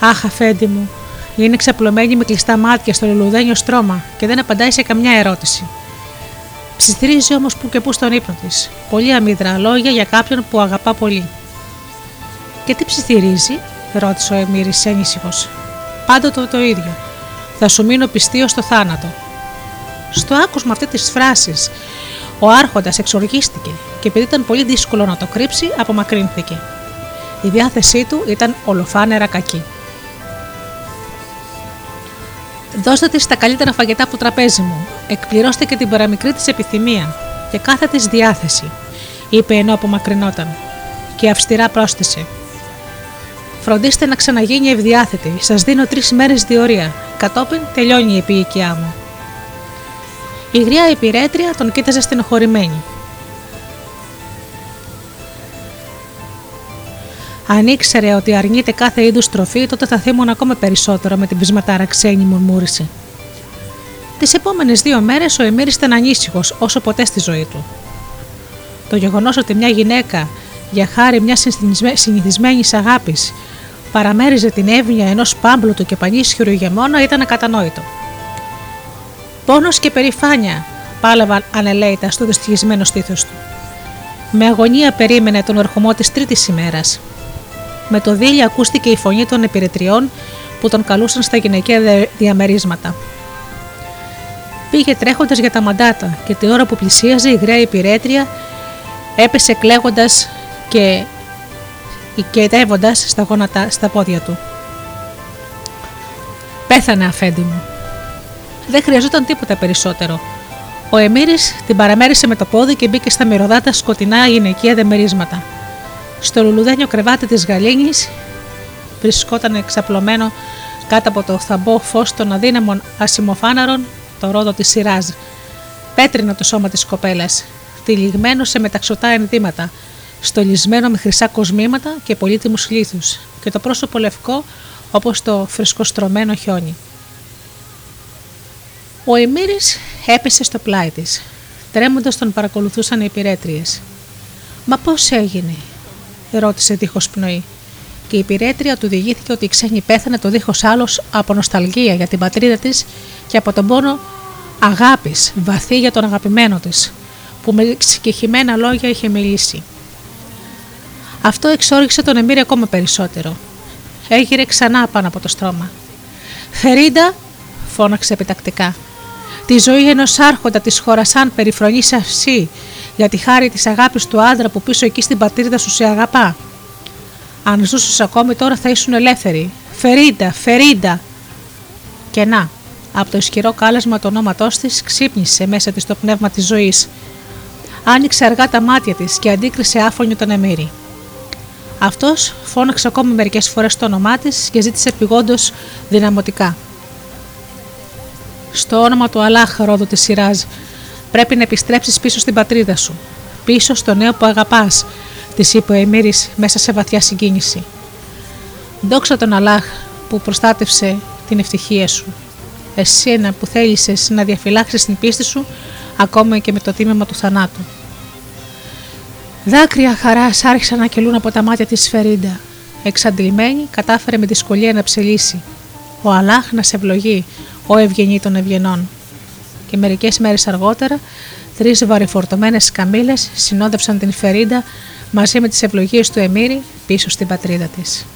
Αχ, αφέντη μου, είναι ξαπλωμένη με κλειστά μάτια στο λουλουδένιο στρώμα και δεν απαντάει σε καμιά ερώτηση. Ψιθυρίζει όμως που και που στον ύπνο της. Πολύ αμύδρα λόγια για κάποιον που αγαπά πολύ. Και τι ψιθυρίζει, ρώτησε ο Εμμύρη ένησυχος. Πάντοτε το ίδιο. Θα σου μείνω πιστή ως το θάνατο. Στο άκουσμα αυτής της φράσης, ο Άρχοντας εξοργίστηκε και επειδή ήταν πολύ δύσκολο να το κρύψει, απομακρύνθηκε. Η διάθεσή του ήταν ολοφάνερα κακή. Δώστε της τα καλύτερα φαγητά από το τραπέζι μου. Εκπληρώστε και την παραμικρή της επιθυμία και κάθε της διάθεση, είπε ενώ απομακρυνόταν. Και αυστηρά πρόσθεσε. Φροντίστε να ξαναγίνει ευδιάθετη. Σας δίνω τρεις μέρες διορία. Κατόπιν τελειώνει η επίοικιά μου. Η γριά υπηρέτρια τον κοίταζε στενοχωρημένη. Αν ήξερε ότι αρνείται κάθε είδους τροφή, τότε θα θύμουν ακόμα περισσότερο με την πεισματάρα ξένη, μουρμούρισε. Τις επόμενες δύο μέρες ο Εμμύρης ήταν ανήσυχος όσο ποτέ στη ζωή του. Το γεγονός ότι μια γυναίκα, για χάρη μιας συνηθισμένης αγάπης, παραμέριζε την εύνοια ενός πάμπλουτου και πανίσχυρου ηγεμόνα ήταν ακατανόητο. Πόνος και περηφάνεια πάλευαν ανελαίητα στο δυστυχισμένο στήθος του. Με αγωνία περίμενε τον ερχομό της τρίτης ημέρας, με το δίλη ακούστηκε η φωνή των επιρετριών που τον καλούσαν στα γυναικεία διαμερίσματα. Πήγε τρέχοντας για τα μαντάτα και την ώρα που πλησίαζε η γραία υπηρέτρια έπεσε κλαίγοντας και οικετεύοντα στα γόνατα στα πόδια του. Πέθανε αφέντη μου. Δεν χρειαζόταν τίποτα περισσότερο. Ο Εμμύρης την παραμέρισε με το πόδι και μπήκε στα μυρωδάτα σκοτεινά γυναικεία δεμερίσματα. Στο λουλουδένιο κρεβάτι της γαλήνης βρισκόταν εξαπλωμένο κάτω από το θαμπό φως των αδύναμων ασημοφάναρων το ρόδο της σειράς. Πέτρινο το σώμα της κοπέλας, τυλιγμένο σε μεταξωτά ενδύματα, στολισμένο με χρυσά κοσμήματα και πολύτιμους λίθους και το πρόσωπο λευκό όπως το φρεσκοστρωμένο χιόνι. Ο Εμμύρης έπεσε στο πλάι της. Τρέμοντας τον παρακολουθούσαν οι υπηρέτριες. «Μα πώς έγινε» ρώτησε δίχως πνοή. Και η πυρέτρια του διηγήθηκε ότι η ξένη πέθανε το δίχως άλλος από νοσταλγία για την πατρίδα της και από τον πόνο αγάπης βαθύ για τον αγαπημένο της, που με συγκεχημένα λόγια είχε μιλήσει. Αυτό εξόριξε τον Εμμύρη ακόμα περισσότερο. Έγειρε ξανά πάνω από το στρώμα. Φερίντα, φώναξε επιτακτικά. Τη ζωή ενός άρχοντα της χώρας σαν περιφρονείς σε αυσί για τη χάρη της αγάπης του άντρα που πίσω εκεί στην πατρίδα σου σε αγαπά. Αν ζούσες ακόμη τώρα θα ήσουν ελεύθεροι. Φερίντα, Φερίντα. Και να, από το ισχυρό κάλεσμα του ονόματό της ξύπνησε μέσα της το πνεύμα της ζωής. Άνοιξε αργά τα μάτια της και αντίκρισε άφωνη τον Εμμύρη. Αυτός φώναξε ακόμη μερικές φορές το όνομά της και ζήτησε επιγόντω δυναμωτικά. Στο όνομα του Αλάχ, ρόδο της Σιράζ, Πρέπει να επιστρέψεις πίσω στην πατρίδα σου. Πίσω στο νέο που αγαπάς, της είπε ο Εμμύρης μέσα σε βαθιά συγκίνηση. Δόξα τον Αλάχ που προστάτευσε την ευτυχία σου. Εσένα που θέλησες να διαφυλάξεις την πίστη σου ακόμα και με το τίμημα του θανάτου. Δάκρυα χαράς άρχισαν να κελούν από τα μάτια της Φερίντα. Εξαντλημένη, κατάφερε με δυσκολία να ψελίσει. Ο Αλάχ να σε ευλογεί, ο ευγενή των ευγενών και μερικές μέρες αργότερα τρεις βαρεφορτωμένε καμίλε συνόδευσαν την Φερίντα μαζί με τις ευλογίες του Εμμύρη πίσω στην πατρίδα της.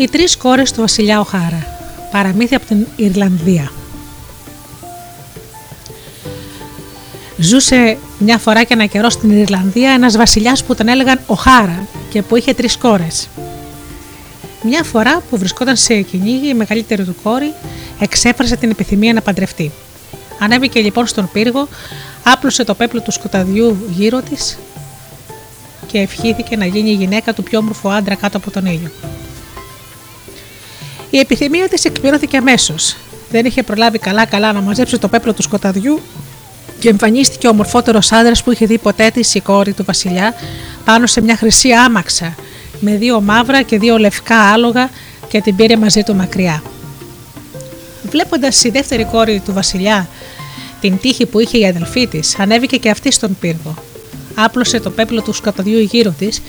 Οι τρεις κόρες του βασιλιά Οχάρα. Παραμύθι από την Ιρλανδία. Ζούσε μια φορά και ένα καιρό στην Ιρλανδία ένας βασιλιάς που τον έλεγαν Οχάρα και που είχε τρεις κόρες. Μια φορά που βρισκόταν σε κυνήγι, η μεγαλύτερη του κόρη εξέφρασε την επιθυμία να παντρευτεί. Ανέβηκε λοιπόν στον πύργο, άπλωσε το πέπλο του σκοταδιού γύρω της και ευχήθηκε να γίνει η γυναίκα του πιο όμορφου άντρα κάτω από τον ήλιο. Η επιθυμία της εκπληρώθηκε αμέσως. Δεν είχε προλάβει καλά-καλά να μαζέψει το πέπλο του σκοταδιού και εμφανίστηκε ο ομορφότερος άντρα που είχε δει ποτέ τη η κόρη του Βασιλιά πάνω σε μια χρυσή άμαξα με δύο μαύρα και δύο λευκά άλογα και την πήρε μαζί του μακριά. Βλέποντας η δεύτερη κόρη του Βασιλιά την τύχη που είχε η αδελφή της, ανέβηκε και αυτή στον πύργο. Άπλωσε το πέπλο του σκοταδιού γύρω της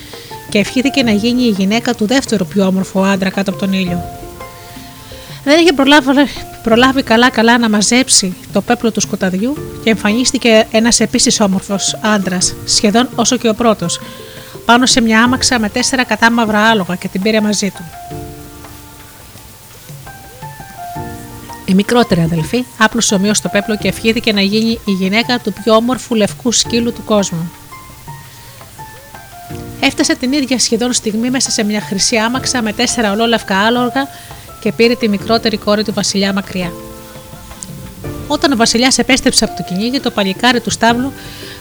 και ευχήθηκε να γίνει η γυναίκα του δεύτερου πιο όμορφου άντρα κάτω από τον ήλιο. Δεν είχε προλάβει, προλάβει καλά-καλά να μαζέψει το πέπλο του σκοταδιού και εμφανίστηκε ένας επίσης όμορφος άντρας, σχεδόν όσο και ο πρώτος, πάνω σε μια άμαξα με τέσσερα κατάμαυρα άλογα και την πήρε μαζί του. Η μικρότερη αδελφή άπλωσε ομοίως το πέπλο και ευχήθηκε να γίνει η γυναίκα του πιο όμορφου λευκού σκύλου του κόσμου. Έφτασε την ίδια σχεδόν στιγμή μέσα σε μια χρυσή άμαξα με τέσσερα ολόλευκα άλογα και πήρε τη μικρότερη κόρη του Βασιλιά μακριά. Όταν ο Βασιλιάς επέστρεψε από το κυνήγι, το παλικάρι του στάβλου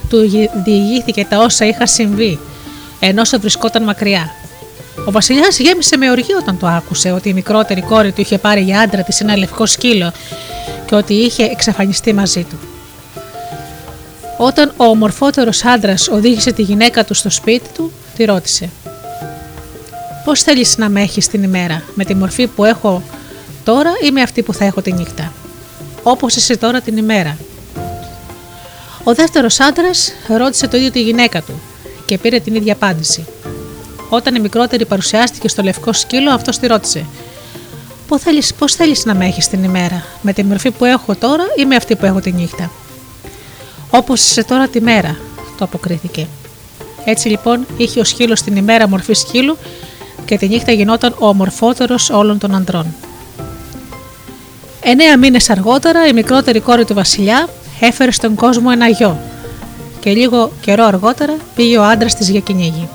του διηγήθηκε τα όσα είχαν συμβεί, ενώ βρισκόταν μακριά. Ο Βασιλιάς γέμισε με οργή όταν το άκουσε ότι η μικρότερη κόρη του είχε πάρει για άντρα της ένα λευκό σκύλο και ότι είχε εξαφανιστεί μαζί του. Όταν ο ομορφότερος άντρας οδήγησε τη γυναίκα του στο σπίτι του, τη ρώτησε: Πώς θέλεις να με έχεις την ημέρα, με τη μορφή που έχω τώρα ή με αυτή που θα έχω τη νύχτα; Όπως είσαι τώρα την ημέρα. Ο δεύτερος άντρας ρώτησε το ίδιο τη γυναίκα του και πήρε την ίδια απάντηση. Όταν η μικρότερη παρουσιάστηκε στο λευκό σκύλο, αυτός τη ρώτησε: Πώ θέλει πώς θέλεις να με έχεις την ημέρα, με τη μορφή που έχω τώρα ή με αυτή που έχω τη νύχτα; Όπως είσαι τώρα τη μέρα, το αποκρίθηκε. Έτσι λοιπόν είχε ο σκύλος την ημέρα μορφή σκύλου και τη νύχτα γινόταν ο ομορφότερος όλων των ανδρών. Εννέα μήνες αργότερα η μικρότερη κόρη του Βασιλιά έφερε στον κόσμο ένα γιο και λίγο καιρό αργότερα πήγε ο άντρας της για κυνήγι.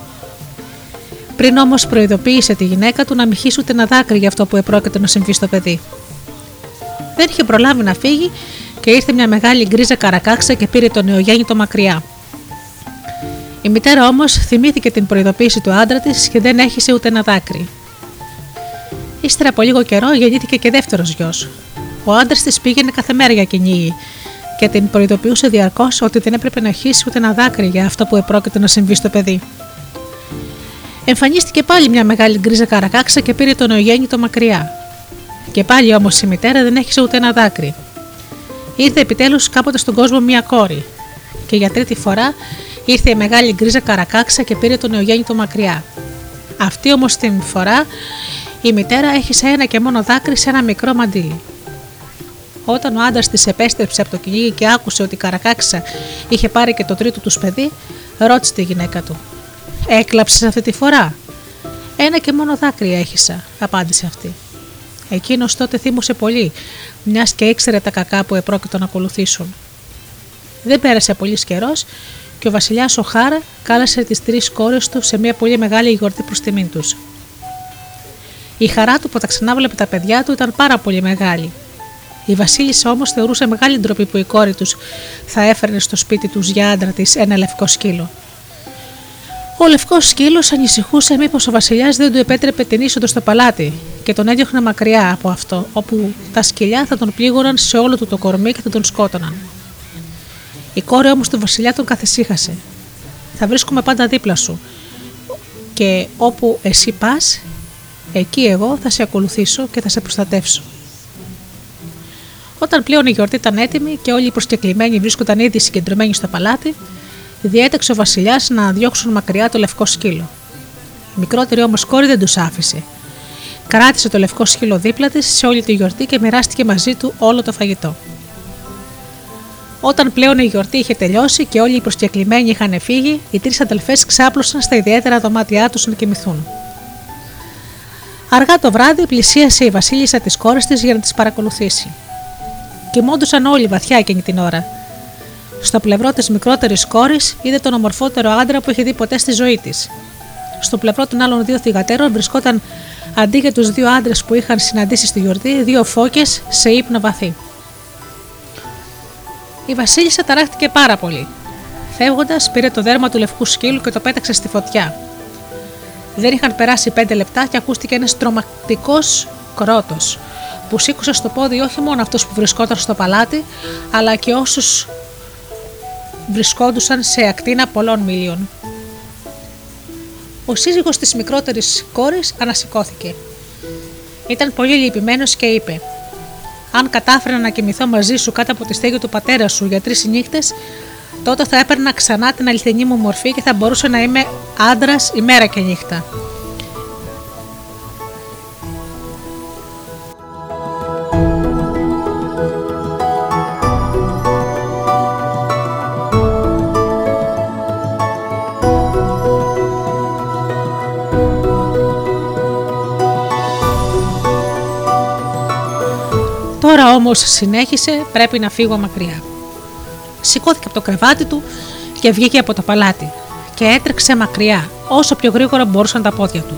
Πριν όμως προειδοποίησε τη γυναίκα του να μην χύσει ούτε ένα δάκρυ για αυτό που επρόκειτο να συμβεί στο παιδί. Δεν είχε προλάβει να φύγει και ήρθε μια μεγάλη γκρίζα καρακάξα και πήρε το νεογέννητο μακριά. Η μητέρα όμως θυμήθηκε την προειδοποίηση του άντρα της και δεν έχησε ούτε ένα δάκρυ. Ύστερα από λίγο καιρό γεννήθηκε και δεύτερος γιος. Ο άντρας της πήγαινε κάθε μέρα για κυνήγι και την προειδοποιούσε διαρκώς ότι δεν έπρεπε να χύσει ούτε ένα δάκρυ για αυτό που επρόκειτο να συμβεί στο παιδί. Εμφανίστηκε πάλι μια μεγάλη γκρίζα καρακάξα και πήρε τον νεογέννητο μακριά. Και πάλι όμως η μητέρα δεν έχησε ούτε ένα δάκρυ. Ήρθε επιτέλους κάποτε στον κόσμο μια κόρη. Και για τρίτη φορά ήρθε η μεγάλη γκρίζα καρακάξα και πήρε τον νεογέννητο μακριά. Αυτή όμως την φορά η μητέρα έχισε ένα και μόνο δάκρυ σε ένα μικρό μαντίλι. Όταν ο άντρας της επέστρεψε από το κυνήγι και άκουσε ότι η καρακάξα είχε πάρει και το τρίτο τους παιδί, ρώτησε τη γυναίκα του: Έκλαψες αυτή τη φορά; Ένα και μόνο δάκρυ έχισα, απάντησε αυτή. Εκείνος τότε θύμωσε πολύ, μιας και ήξερε τα κακά που επρόκειτο να ακολουθήσουν. Δεν πέρασε πολύς καιρός και ο βασιλιάς Οχάρα κάλεσε τις τρεις κόρες του σε μια πολύ μεγάλη γιορτή προς τιμήν τους. Η χαρά του που τα ξανάβλεπε τα παιδιά του ήταν πάρα πολύ μεγάλη. Η Βασίλισσα όμως θεωρούσε μεγάλη ντροπή που η κόρη τους θα έφερνε στο σπίτι τους για άντρα της ένα λευκό σκύλο. Ο λευκός σκύλος ανησυχούσε μήπως ο Βασιλιάς δεν του επέτρεπε την είσοδο στο παλάτι και τον έδιωχνε μακριά από αυτό, όπου τα σκυλιά θα τον πλήγωναν σε όλο του το κορμί και θα τον σκότωναν. Η κόρη όμως του Βασιλιά τον καθησύχασε. Θα βρίσκομαι πάντα δίπλα σου και όπου εσύ πας, εκεί εγώ θα σε ακολουθήσω και θα σε προστατεύσω. Όταν πλέον η γιορτή ήταν έτοιμη και όλοι οι προσκεκλημένοι βρίσκονταν ήδη συγκεντρωμένοι στο παλάτι, διέταξε ο Βασιλιάς να διώξουν μακριά το λευκό σκύλο. Η μικρότερη όμως κόρη δεν τους άφησε. Κράτησε το λευκό σκύλο δίπλα της σε όλη τη γιορτή και μοιράστηκε μαζί του όλο το φαγητό. Όταν πλέον η γιορτή είχε τελειώσει και όλοι οι προσκεκλημένοι είχαν φύγει, οι τρεις αδελφές ξάπλωσαν στα ιδιαίτερα δωμάτια τους να κοιμηθούν. Αργά το βράδυ πλησίασε η Βασίλισσα της κόρης της για να τις παρακολουθήσει. Κοιμόντουσαν όλοι βαθιά εκείνη την ώρα. Στο πλευρό της μικρότερης κόρης είδε τον ομορφότερο άντρα που είχε δει ποτέ στη ζωή της. Στο πλευρό των άλλων δύο θυγατέρων βρισκόταν αντί για τους δύο άντρες που είχαν συναντήσει στη γιορτή, δύο φώκες σε ύπνο βαθύ. Η Βασίλισσα ταράχτηκε πάρα πολύ. Φεύγοντας, πήρε το δέρμα του λευκού σκύλου και το πέταξε στη φωτιά. Δεν είχαν περάσει πέντε λεπτά και ακούστηκε ένας τρομακτικός κρότος που σήκωσε στο πόδι όχι μόνο αυτούς που βρισκόταν στο παλάτι, αλλά και όσους βρισκόντουσαν σε ακτίνα πολλών μίλιων. Ο σύζυγος της μικρότερης κόρης ανασηκώθηκε. Ήταν πολύ λυπημένος και είπε «Αν κατάφερα να κοιμηθώ μαζί σου κάτω από τη στέγη του πατέρα σου για τρεις νύχτες, τότε θα έπαιρνα ξανά την αληθινή μου μορφή και θα μπορούσα να είμαι άντρας ημέρα και νύχτα. Συνέχισε πρέπει να φύγω μακριά. Σηκώθηκε από το κρεβάτι του και βγήκε από το παλάτι και έτρεξε μακριά όσο πιο γρήγορα μπορούσαν τα πόδια του.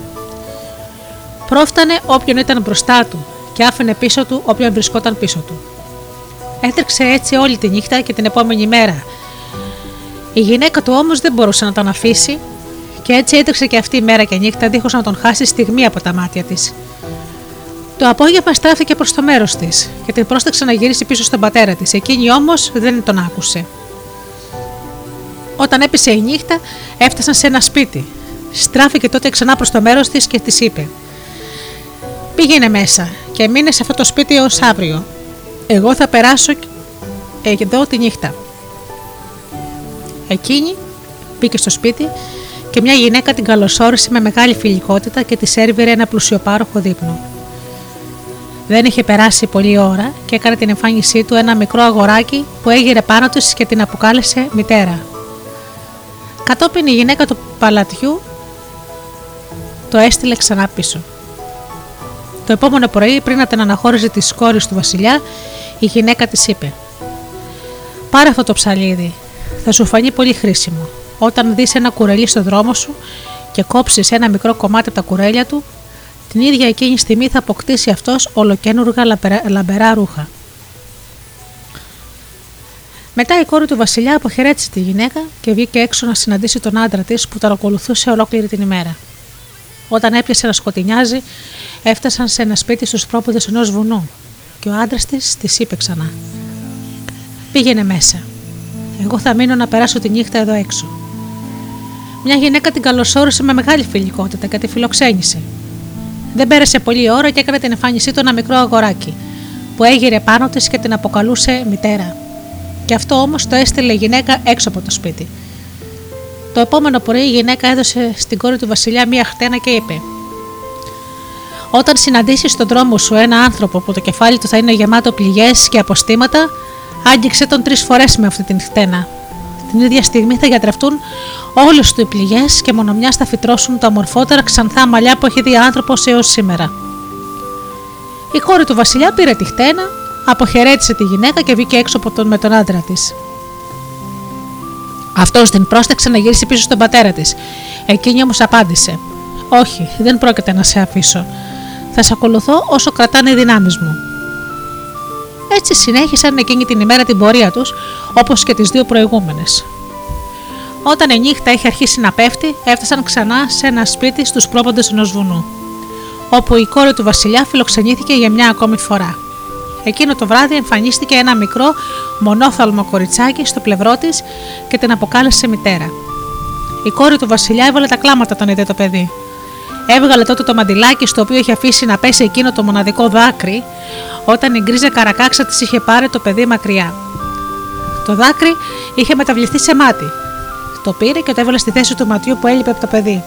Πρόφτανε όποιον ήταν μπροστά του και άφηνε πίσω του όποιον βρισκόταν πίσω του. Έτρεξε έτσι όλη τη νύχτα και την επόμενη μέρα. Η γυναίκα του όμως δεν μπορούσε να τον αφήσει και έτσι έτρεξε και αυτή η μέρα και νύχτα δίχως να τον χάσει στιγμή από τα μάτια της. Το απόγευμα στράφηκε προς το μέρος της και την πρόσταξε να γυρίσει πίσω στον πατέρα της. Εκείνη όμως δεν τον άκουσε. Όταν έπεσε η νύχτα, έφτασαν σε ένα σπίτι. Στράφηκε τότε ξανά προς το μέρος της και της είπε: Πήγαινε μέσα και μείνε σε αυτό το σπίτι ως αύριο. Εγώ θα περάσω εδώ τη νύχτα. Εκείνη μπήκε στο σπίτι και μια γυναίκα την καλωσόρισε με μεγάλη φιλικότητα και της σέρβιρε ένα πλουσιοπάροχο δείπνο. Δεν είχε περάσει πολλή ώρα και έκανε την εμφάνισή του ένα μικρό αγοράκι που έγειρε πάνω του και την αποκάλεσε μητέρα. Κατόπιν η γυναίκα του παλατιού το έστειλε ξανά πίσω. Το επόμενο πρωί, πριν να την αναχώρησε τη κόρη του Βασιλιά, η γυναίκα της είπε: Πάρε αυτό το ψαλίδι, θα σου φανεί πολύ χρήσιμο. Όταν δεις ένα κουρελί στο δρόμο σου και κόψεις ένα μικρό κομμάτι από τα κουρέλια του, την ίδια εκείνη στιγμή θα αποκτήσει αυτός ολοκένουργα λαμπερά ρούχα. Μετά η κόρη του Βασιλιά αποχαιρέτησε τη γυναίκα και βγήκε έξω να συναντήσει τον άντρα της που τον ακολουθούσε ολόκληρη την ημέρα. Όταν έπιασε να σκοτεινιάζει, έφτασαν σε ένα σπίτι στους πρόποδες ενός βουνού και ο άντρας της τη είπε ξανά: Πήγαινε μέσα. Εγώ θα μείνω να περάσω τη νύχτα εδώ έξω. Μια γυναίκα την καλωσόρισε με μεγάλη φιλικότητα και τη φιλοξένησε. Δεν πέρασε πολλή ώρα και έκανε την εμφάνισή του ένα μικρό αγοράκι, που έγειρε πάνω της και την αποκαλούσε μητέρα. Και αυτό όμως το έστειλε η γυναίκα έξω από το σπίτι. Το επόμενο πρωί η γυναίκα έδωσε στην κόρη του Βασιλιά μία χτένα και είπε: Όταν συναντήσεις στον δρόμο σου ένα άνθρωπο που το κεφάλι του θα είναι γεμάτο πληγές και αποστήματα, άγγιξε τον τρεις φορές με αυτή την χτένα. Την ίδια στιγμή θα γιατρευτούν όλες του οι πληγές και μόνο μια θα φυτρώσουν τα ομορφότερα ξανθά μαλλιά που έχει δει άνθρωπος έως σήμερα. Η κόρη του Βασιλιά πήρε τη χτένα, αποχαιρέτησε τη γυναίκα και βγήκε έξω από τον, με τον άντρα της. Αυτός την πρόσταξε να γυρίσει πίσω στον πατέρα της. Εκείνη όμως απάντησε: Όχι, δεν πρόκειται να σε αφήσω. Θα σε ακολουθώ όσο κρατάνε οι δυνάμεις μου. Έτσι συνέχισαν εκείνη την ημέρα την πορεία τους, όπως και τις δύο προηγούμενες. Όταν η νύχτα είχε αρχίσει να πέφτει, έφτασαν ξανά σε ένα σπίτι στους πρόποντες ενός βουνού, όπου η κόρη του Βασιλιά φιλοξενήθηκε για μια ακόμη φορά. Εκείνο το βράδυ εμφανίστηκε ένα μικρό μονόθαλμο κοριτσάκι στο πλευρό της και την αποκάλεσε μητέρα. Η κόρη του Βασιλιά έβαλε τα κλάματα όταν είδε το παιδί. Έβγαλε τότε το μαντιλάκι στο οποίο είχε αφήσει να πέσει εκείνο το μοναδικό δάκρυ, όταν η γκρίζα καρακάξα της είχε πάρει το παιδί μακριά. Το δάκρυ είχε μεταβληθεί σε μάτι το πήρε και το έβαλε στη θέση του ματιού που έλειπε από το παιδί.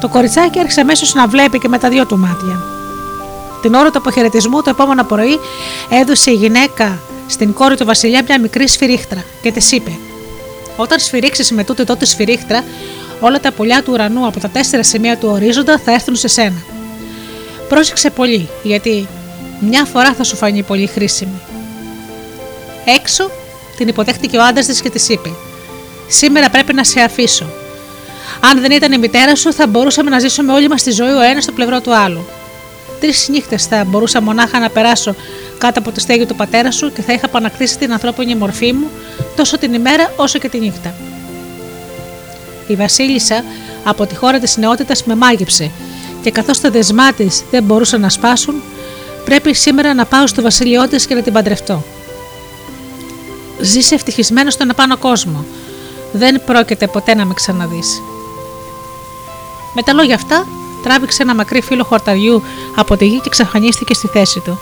Το κοριτσάκι άρχισε αμέσως να βλέπει και με τα δυο του μάτια. Την ώρα του αποχαιρετισμού, το επόμενο πρωί, έδωσε η γυναίκα στην κόρη του Βασιλιά μια μικρή σφυρίχτρα και της είπε: Όταν σφυρίξεις με τούτη τότε σφυρίχτρα, όλα τα πουλιά του ουρανού από τα τέσσερα σημεία του ορίζοντα θα έρθουν σε σένα. Πρόσεξε πολύ, γιατί μια φορά θα σου φανεί πολύ χρήσιμη. Έξω την υποδέχτηκε ο άντρας της και της είπε: Σήμερα πρέπει να σε αφήσω. Αν δεν ήταν η μητέρα σου, θα μπορούσαμε να ζήσουμε όλοι μας τη ζωή ο ένας στο πλευρό του άλλου. Τρεις νύχτες θα μπορούσα μονάχα να περάσω κάτω από τη στέγη του πατέρα σου και θα είχα επανακτήσει την ανθρώπινη μορφή μου τόσο την ημέρα όσο και τη νύχτα. Η Βασίλισσα από τη χώρα της νεότητας με μάγεψε και καθώς τα δεσμά της δεν μπορούσαν να σπάσουν, πρέπει σήμερα να πάω στο βασίλειό της και να την παντρευτώ. Ζήσε ευτυχισμένος στον απάνω κόσμο. Δεν πρόκειται ποτέ να με ξαναδείς. Με τα λόγια αυτά, τράβηξε ένα μακρύ φύλλο χορταριού από τη γη και εξαφανίστηκε στη θέση του.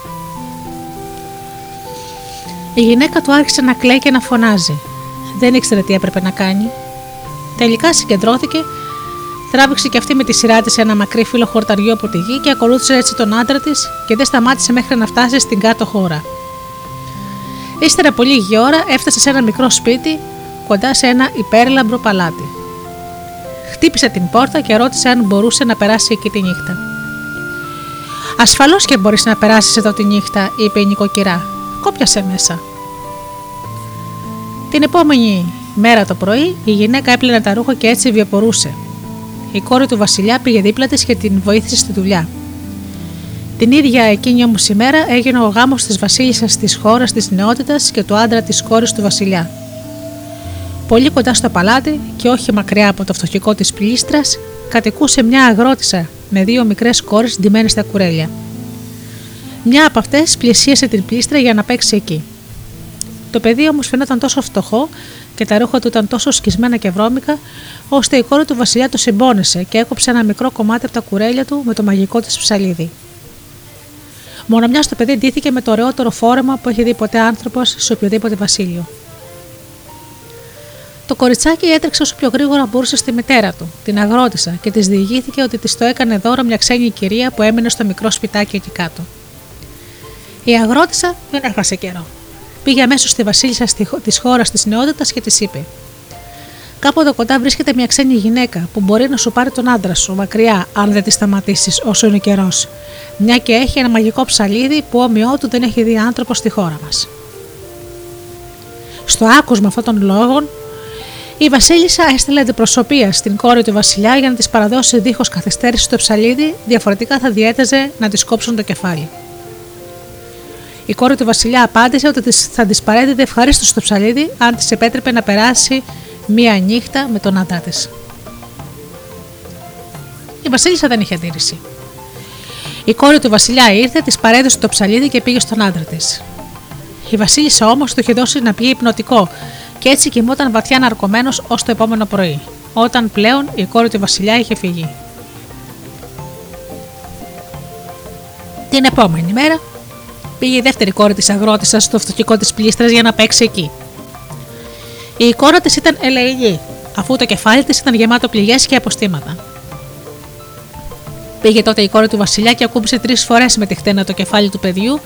Η γυναίκα του άρχισε να κλαίει και να φωνάζει. Δεν ήξερε τι έπρεπε να κάνει. Τελικά συγκεντρώθηκε, τράβηξε και αυτή με τη σειρά της ένα μακρύ φύλλο χορταριού από τη γη και ακολούθησε έτσι τον άντρα της και δεν σταμάτησε μέχρι να φτάσει στην κάτω χώρα. Ύστερα από λίγη ώρα έφτασε σε ένα μικρό σπίτι κοντά σε ένα υπέρλαμπρο παλάτι. Χτύπησε την πόρτα και ρώτησε αν μπορούσε να περάσει εκεί τη νύχτα. Ασφαλώς και μπορείς να περάσεις εδώ τη νύχτα, είπε η νοικοκυρά. Κόπιασε μέσα. Την επόμενη μέρα το πρωί η γυναίκα έπλαινε τα ρούχα και έτσι βιοπορούσε. Η κόρη του Βασιλιά πήγε δίπλα της και την βοήθησε στη δουλειά. Την ίδια εκείνη όμως ημέρα έγινε ο γάμος της Βασίλισσας της χώρας της νεότητας και του άντρα της κόρης του Βασιλιά. Πολύ κοντά στο παλάτι και όχι μακριά από το φτωχικό της πλήστρας, κατοικούσε μια αγρότησα με δύο μικρές κόρες ντυμένες στα κουρέλια. Μια από αυτές πλησίασε την πλήστρα για να παίξει εκεί. Το παιδί όμως φαινόταν τόσο φτωχό και τα ρούχα του ήταν τόσο σκισμένα και βρώμικα, ώστε η κόρη του Βασιλιά το συμπόνεσε και έκοψε ένα μικρό κομμάτι από τα κουρέλια του με το μαγικό της ψαλίδι. Μόνο μια το παιδί ντύθηκε με το ωραιότερο φόρεμα που έχει δει ποτέ άνθρωπος σε οποιοδήποτε βασίλειο. Το κοριτσάκι έτρεξε όσο πιο γρήγορα μπορούσε στη μητέρα του, την αγρότησα, και της διηγήθηκε ότι της το έκανε δώρο μια ξένη κυρία που έμεινε στο μικρό σπιτάκι εκεί κάτω. Η αγρότησα δεν έχασε καιρό. Πήγε αμέσως στη βασίλισσα της χώρας της νεότητας και της είπε: Κάπου εδώ κοντά βρίσκεται μια ξένη γυναίκα που μπορεί να σου πάρει τον άντρα σου μακριά, αν δεν τη σταματήσεις όσο είναι καιρός. Μια και έχει ένα μαγικό ψαλίδι που όμοιό του δεν έχει δει άνθρωπο στη χώρα μας. Στο άκουσμα αυτών των λόγων, η Βασίλισσα έστειλε αντιπροσωπεία στην κόρη του Βασιλιά για να της παραδώσει δίχως καθυστέρηση το ψαλίδι, διαφορετικά θα διέταζε να της κόψουν το κεφάλι. Η κόρη του Βασιλιά απάντησε ότι θα της παρέδιδε ευχαρίστως το ψαλίδι αν της επέτρεπε να περάσει μία νύχτα με τον άντρα της. Η Βασίλισσα δεν είχε αντίρρηση. Η κόρη του Βασιλιά ήρθε, της παρέδωσε το ψαλίδι και πήγε στον άντρα της. Η Βασίλισσα όμως του είχε δώσει να πιει υπνοτικό και έτσι κοιμόταν βαθιά ναρκωμένος ως το επόμενο πρωί, όταν πλέον η κόρη του Βασιλιά είχε φύγει. Την επόμενη μέρα πήγε η δεύτερη κόρη της αγρότησας στο φτωχικό της πλήστρας για να παίξει εκεί. Η κόρη της ήταν ελεηνή, αφού το κεφάλι της ήταν γεμάτο πληγές και αποστήματα. Πήγε τότε η κόρη του Βασιλιά και ακούμπησε τρεις φορές με τη χτένα το κεφάλι του παιδιού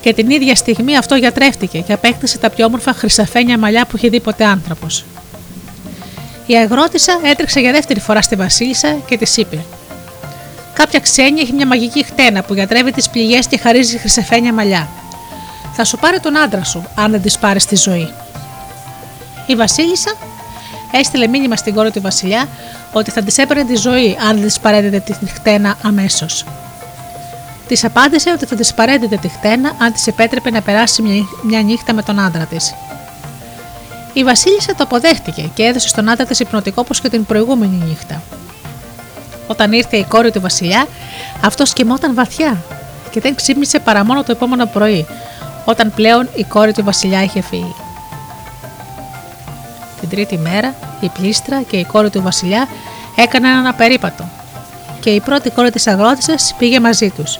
και την ίδια στιγμή αυτό γιατρεύτηκε και απέκτησε τα πιο όμορφα χρυσαφένια μαλλιά που είχε δει ποτέ άνθρωπος. Η αγρότησα έτρεξε για δεύτερη φορά στη Βασίλισσα και τη είπε: Κάποια ξένη έχει μια μαγική χτένα που γιατρεύει τις πληγές και χαρίζει χρυσαφένια μαλλιά. Θα σου πάρει τον άντρα σου, αν δεν της πάρεις τη ζωή. Η Βασίλισσα έστειλε μήνυμα στην κόρη του Βασιλιά ότι θα της έπαιρνε τη ζωή αν δεν της παρέδιδε τη χτένα αμέσως. Της απάντησε ότι θα της παρέδιδε τη χτένα αν της επέτρεπε να περάσει μια νύχτα με τον άντρα της. Η Βασίλισσα το αποδέχτηκε και έδωσε στον άντρα της υπνοτικό όπως και την προηγούμενη νύχτα. Όταν ήρθε η κόρη του Βασιλιά, αυτός κοιμόταν βαθιά και δεν ξύπνησε παρά μόνο το επόμενο πρωί, όταν πλέον η κόρη του Βασιλιά είχε φύγει. Την τρίτη μέρα, η πλήστρα και η κόρη του Βασιλιά έκαναν ένα περίπατο και η πρώτη κόρη της αγρότησας πήγε μαζί τους.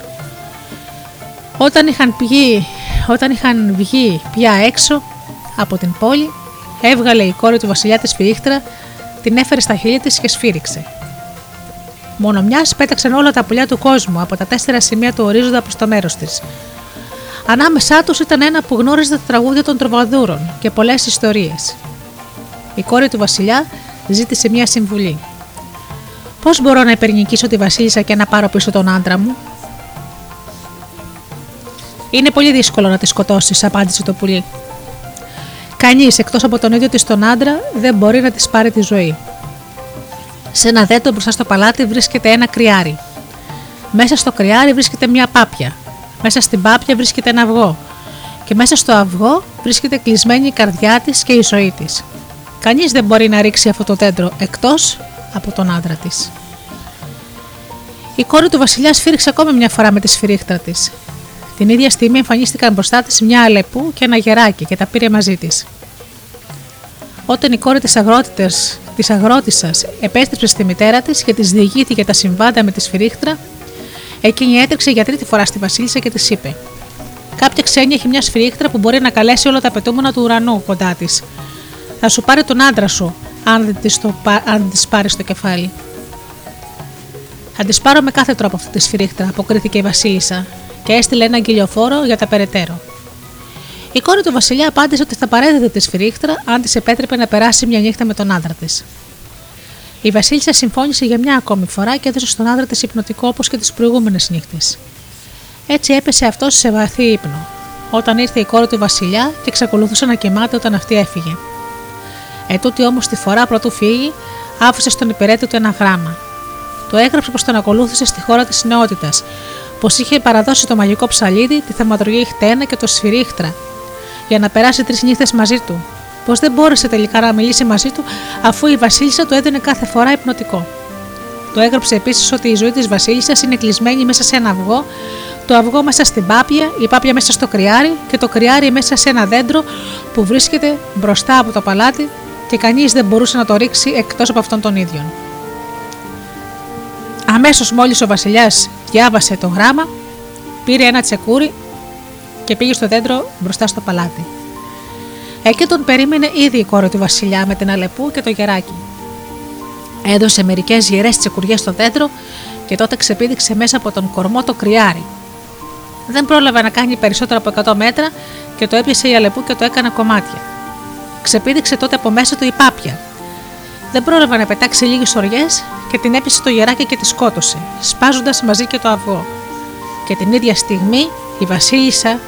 Όταν είχαν, βγει, όταν είχαν βγει πια έξω από την πόλη, έβγαλε η κόρη του βασιλιά τη σφυρίχτρα, την έφερε στα χείλη της και σφύριξε. Μόνο μιας πέταξαν όλα τα πουλιά του κόσμου από τα τέσσερα σημεία του ορίζοντα προς το μέρος της. Ανάμεσά τους ήταν ένα που γνώριζε τα τραγούδια των τροβαδούρων και πολλές ιστορίες. Η κόρη του Βασιλιά ζήτησε μια συμβουλή. Πώς μπορώ να υπερνικήσω τη Βασίλισσα και να πάρω πίσω τον άντρα μου, Είναι πολύ δύσκολο να τη σκοτώσεις, απάντησε το πουλί. Κανείς εκτός από τον ίδιο της τον άντρα δεν μπορεί να της πάρει τη ζωή. Σε ένα δέντρο μπροστά στο παλάτι βρίσκεται ένα κρυάρι. Μέσα στο κρυάρι βρίσκεται μια πάπια. Μέσα στην πάπια βρίσκεται ένα αυγό. Και μέσα στο αυγό βρίσκεται κλεισμένη η καρδιά της και η ζωή της. Κανείς δεν μπορεί να ρίξει αυτό το δέντρο εκτός από τον άντρα της. Η κόρη του Βασιλιάς σφύριξε ακόμη μια φορά με τη σφυρίχτρα της. Την ίδια στιγμή εμφανίστηκαν μπροστά της μια αλεπού και ένα γεράκι και τα πήρε μαζί της. Όταν η κόρη της αγρότητας της αγρότησας επέστρεψε στη μητέρα της και της διηγήθηκε τα συμβάντα με τη σφυρίχτρα, εκείνη έτρεξε για τρίτη φορά στη Βασίλισσα και της είπε: Κάποια ξένη έχει μια σφυρίχτρα που μπορεί να καλέσει όλα τα απαιτούμενα του ουρανού κοντά της. Θα σου πάρει τον άντρα σου, αν δεν της πάρεις στο κεφάλι. Θα της πάρω με κάθε τρόπο αυτή τη σφυρίχτρα, αποκρίθηκε η Βασίλισσα και έστειλε ένα γκυλιοφόρο για τα περαιτέρω. Η κόρη του Βασιλιά απάντησε ότι θα παρέδιδε τη σφυρίχτρα αν της επέτρεπε να περάσει μια νύχτα με τον άντρα της. Η Βασίλισσα συμφώνησε για μια ακόμη φορά και έδωσε στον άντρα της υπνοτικό όπως και τις προηγούμενες νύχτες. Έτσι έπεσε αυτός σε βαθύ ύπνο, όταν ήρθε η κόρη του Βασιλιά και εξακολουθούσε να κοιμάται όταν αυτή έφυγε. Ετούτη όμως τη φορά πρωτού φύγει, άφησε στον υπηρέτη του ένα γράμμα. Το έγραψε πως τον ακολούθησε στη χώρα της νεότητας, πως είχε παραδώσει το μαγικό ψαλίδι, τη θεματουργή χτένα και το σφυρίχτρα, για να περάσει τρεις νύχτες μαζί του. Πω δεν μπόρεσε τελικά να μιλήσει μαζί του, αφού η Βασίλισσα του έδινε κάθε φορά υπνοτικό. Το έγραψε επίσης ότι η ζωή της Βασίλισσας είναι κλεισμένη μέσα σε ένα αυγό, το αυγό μέσα στην πάπια, η πάπια μέσα στο κρυάρι και το κρυάρι μέσα σε ένα δέντρο που βρίσκεται μπροστά από το παλάτι και κανείς δεν μπορούσε να το ρίξει εκτός από αυτόν τον ίδιο. Αμέσως μόλις ο Βασιλιάς διάβασε το γράμμα, πήρε ένα τσεκούρι και πήγε στο δέντρο μπροστά στο παλάτι. Εκεί τον περίμενε ήδη η κόρη του Βασιλιά με την Αλεπού και το γεράκι. Έδωσε μερικές γερές τσεκουριές στο δέντρο και τότε ξεπήδηξε μέσα από τον κορμό το κρυάρι. Δεν πρόλαβε να κάνει περισσότερο από 100 μέτρα και το έπιασε η Αλεπού και το έκανε κομμάτια. Ξεπήδηξε τότε από μέσα του η πάπια. Δεν πρόλαβε να πετάξει λίγες οριές και την έπιασε το γεράκι και τη σκότωσε, σπάζοντας μαζί και το αυγό. Και την ίδια στιγμή η Βασίλισσα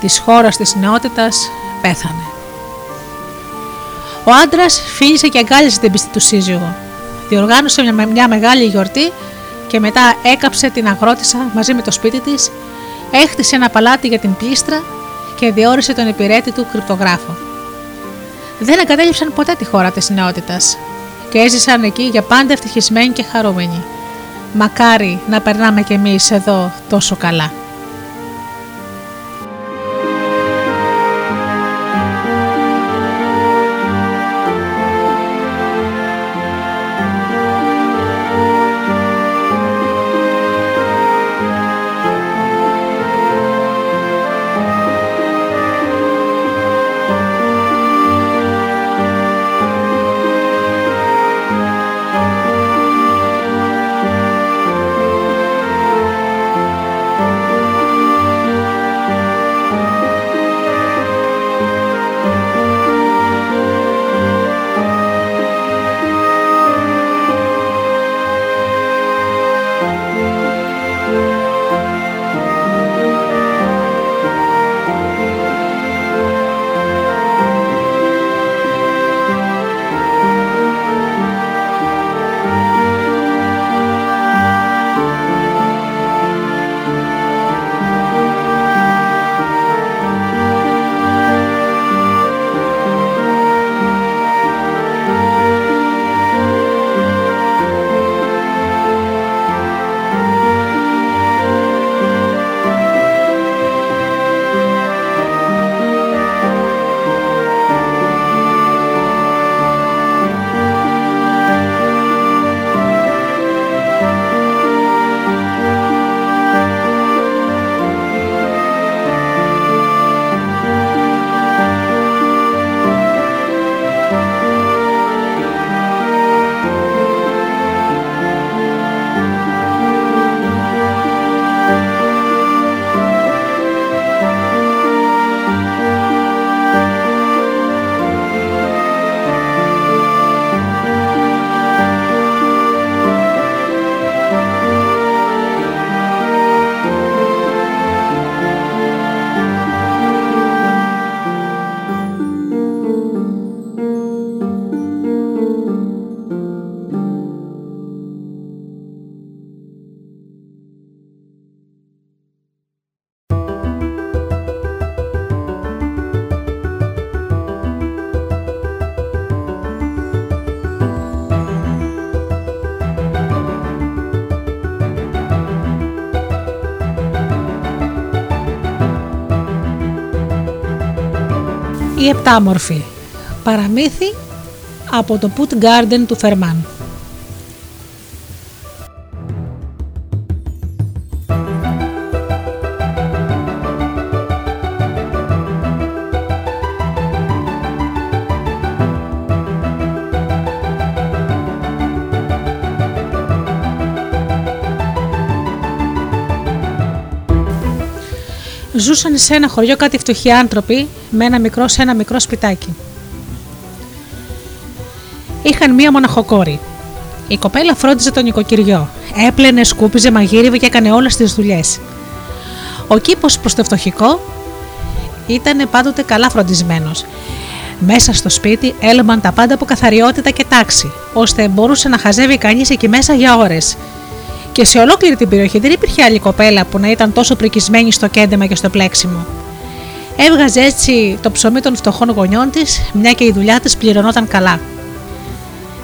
της χώρας της νεότητας πέθανε. Ο άντρας φίλησε και αγκάλισε την πιστή του σύζυγο. Διοργάνωσε μια, μια μεγάλη γιορτή και μετά έκαψε την αγρότησα μαζί με το σπίτι της, έχτισε ένα παλάτι για την πλήστρα και διόρισε τον υπηρέτη του κρυπτογράφο. Δεν εγκατέλειψαν ποτέ τη χώρα της νεότητας και έζησαν εκεί για πάντα ευτυχισμένοι και χαρούμενοι. Μακάρι να περνάμε κι εμείς εδώ τόσο καλά. Η επτάμορφη παραμύθι από το Put Garden του Φερμάν. Ζούσαν σε ένα χωριό κάτι φτωχοί άνθρωποι με ένα μικρό σε ένα μικρό σπιτάκι. Είχαν μία μοναχοκόρη. Η κοπέλα φρόντιζε τον οικοκυριό. Έπλαινε, σκούπιζε, μαγείριβε και έκανε όλες τις δουλειές. Ο κήπος προς το φτωχικό ήταν πάντοτε καλά φροντισμένος. Μέσα στο σπίτι έλμαν τα πάντα από καθαριότητα και τάξη, ώστε μπορούσε να χαζεύει κανείς εκεί μέσα για ώρες. Και σε ολόκληρη την περιοχή δεν υπήρχε άλλη κοπέλα που να ήταν τόσο πρικισμένη στο κέντεμα και στο πλέξιμο. Έβγαζε έτσι το ψωμί των φτωχών γονιών της, μια και η δουλειά της πληρωνόταν καλά.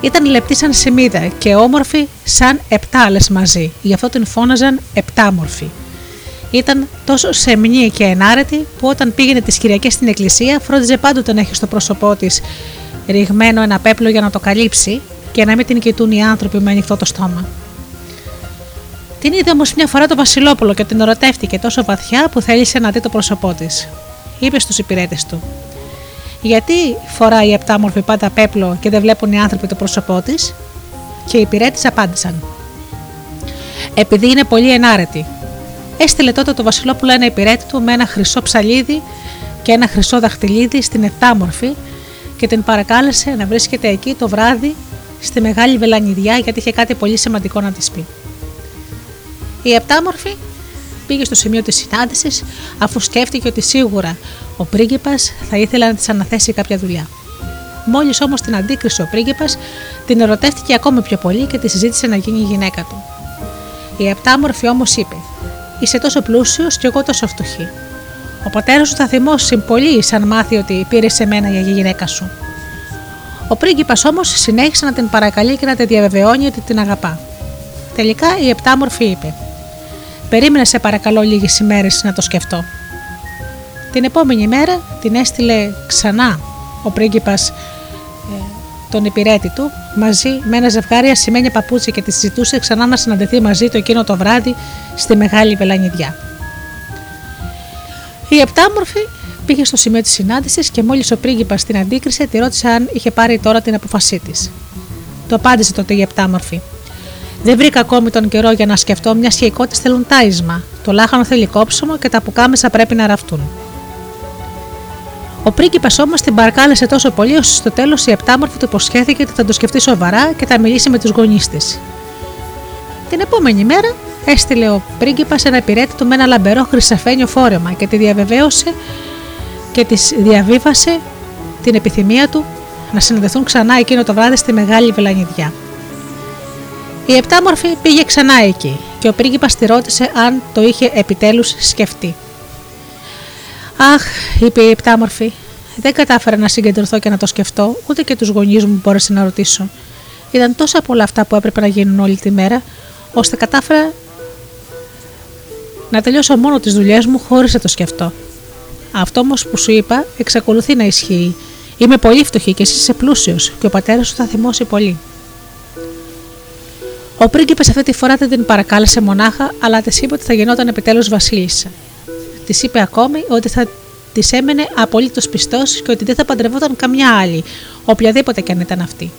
Ήταν λεπτή σαν σημίδα και όμορφη σαν επτά άλλε μαζί, γι' αυτό την φώναζαν επτάμορφη. Ήταν τόσο σεμνή και ενάρετη που όταν πήγαινε τις Κυριακές στην εκκλησία φρόντιζε πάντοτε να έχει στο πρόσωπό της ρηγμένο ένα πέπλο για να το καλύψει και να μην την κοιτούν οι άνθρωποι με ανοιχτό το στόμα. Την είδε όμως μια φορά το Βασιλόπουλο και την ερωτεύτηκε τόσο βαθιά που θέλησε να δει το πρόσωπό της. Είπε στους υπηρέτες του: Γιατί φοράει η επτάμορφη πάντα πέπλο και δεν βλέπουν οι άνθρωποι το πρόσωπό της, και οι υπηρέτες απάντησαν: Επειδή είναι πολύ ενάρετη. Έστειλε τότε το Βασιλόπουλο ένα υπηρέτη του με ένα χρυσό ψαλίδι και ένα χρυσό δαχτυλίδι στην επτάμορφη και την παρακάλεσε να βρίσκεται εκεί το βράδυ στη μεγάλη βελανιδιά γιατί είχε κάτι πολύ σημαντικό να της πει. Η επτάμορφη πήγε στο σημείο της συνάντησης αφού σκέφτηκε ότι σίγουρα ο πρίγκιπας θα ήθελε να της αναθέσει κάποια δουλειά. Μόλις όμως την αντίκρισε ο πρίγκιπας, την ερωτεύτηκε ακόμη πιο πολύ και τη συζήτησε να γίνει η γυναίκα του. Η επτάμορφη όμως είπε «Είσαι τόσο πλούσιος και εγώ τόσο φτωχή. Ο πατέρας σου θα θυμώσει πολύ σαν μάθει ότι πήρες σε μένα για γυναίκα σου». Ο πρίγκιπας όμως συνέχισε να την παρακαλεί και να τη διαβεβαιώνει ότι την αγαπά. Τελικά η επτάμορφη είπε Περίμενε σε παρακαλώ λίγες ημέρες να το σκεφτώ. Την επόμενη μέρα την έστειλε ξανά ο πρίγκιπας ε, τον υπηρέτη του μαζί με ένα ζευγάρι ασημένια παπούτσια και τη ζητούσε ξανά να συναντηθεί μαζί του εκείνο το βράδυ στη μεγάλη βελανιδιά. Η επτάμορφη πήγε στο σημείο της συνάντησης και μόλις ο πρίγκιπας την αντίκρισε, τη ρώτησε αν είχε πάρει τώρα την αποφασή της. Το απάντησε τότε η επτάμορφη. Δεν βρήκα ακόμη τον καιρό για να σκεφτώ, μια και οι κότε θέλουν τάισμα. Το λάχανο θέλει κόψιμο και τα πουκάμισα πρέπει να ραφτούν. Ο πρίγκιπας όμως την παρακάλεσε τόσο πολύ, ώστε στο τέλος η επτάμορφη του υποσχέθηκε ότι θα το σκεφτεί σοβαρά και θα μιλήσει με τους γονείς της. Την επόμενη μέρα έστειλε ο πρίγκιπας ένα υπηρέτη του με ένα λαμπερό χρυσαφένιο φόρεμα και τη διαβεβαίωσε και της διαβίβασε την επιθυμία του να συναντηθούν ξανά εκείνο το βράδυ στη μεγάλη βελανιδιά. Η επτάμορφη πήγε ξανά εκεί και ο πρίγκιπας τη ρώτησε αν το είχε επιτέλους σκεφτεί. Αχ, είπε η επτάμορφη, δεν κατάφερα να συγκεντρωθώ και να το σκεφτώ, ούτε και τους γονείς μου μπόρεσα να ρωτήσω. Ήταν τόσα πολλά αυτά που έπρεπε να γίνουν όλη τη μέρα, ώστε κατάφερα να τελειώσω μόνο τις δουλειές μου χωρίς να το σκεφτώ. Αυτό όμως που σου είπα εξακολουθεί να ισχύει. Είμαι πολύ φτωχή και εσύ είσαι πλούσιος και ο πατέρας σου θα θυμώσει πολύ. Ο πρίγκιπας αυτή τη φορά δεν την παρακάλεσε μονάχα, αλλά της είπε ότι θα γινόταν επιτέλους βασίλισσα. Της είπε ακόμη ότι θα της έμενε απολύτως πιστός και ότι δεν θα παντρευόταν καμιά άλλη, οποιαδήποτε και αν ήταν αυτή.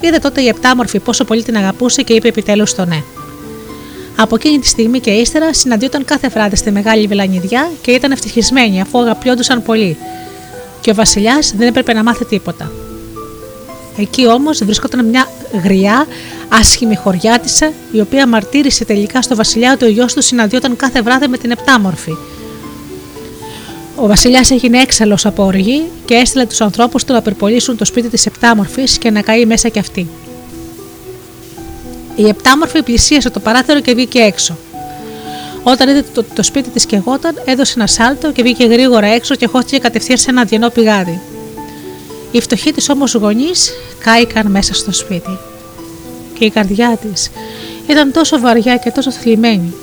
Είδε τότε η επτάμορφη πόσο πολύ την αγαπούσε και είπε επιτέλους το ναι. Από εκείνη τη στιγμή και ύστερα συναντιόταν κάθε βράδυ στη μεγάλη βελανιδιά και ήταν ευτυχισμένοι αφού αγαπιόντουσαν πολύ. Και ο Βασιλιάς δεν έπρεπε να μάθει τίποτα. Εκεί όμως βρισκόταν μια γριά, άσχημη χωριάτισα, η οποία μαρτύρησε τελικά στο βασιλιά ότι ο γιος του συναντιόταν κάθε βράδυ με την Επτάμορφη. Ο βασιλιάς έγινε έξαλλος από οργή και έστειλε τους ανθρώπους του να περπολίσουν το σπίτι της Επτάμορφης και να καεί μέσα κι αυτή. Η Επτάμορφη πλησίασε το παράθυρο και βγήκε έξω. Όταν είδε το, το σπίτι της κεγόταν, έδωσε ένα σάλτο και βγήκε γρήγορα έξω και χώθηκε κατευθείαν σε ένα διενό πηγάδι. Οι φτωχοί της όμως γονείς κάηκαν μέσα στο σπίτι. Και η καρδιά της ήταν τόσο βαριά και τόσο θλιμμένη,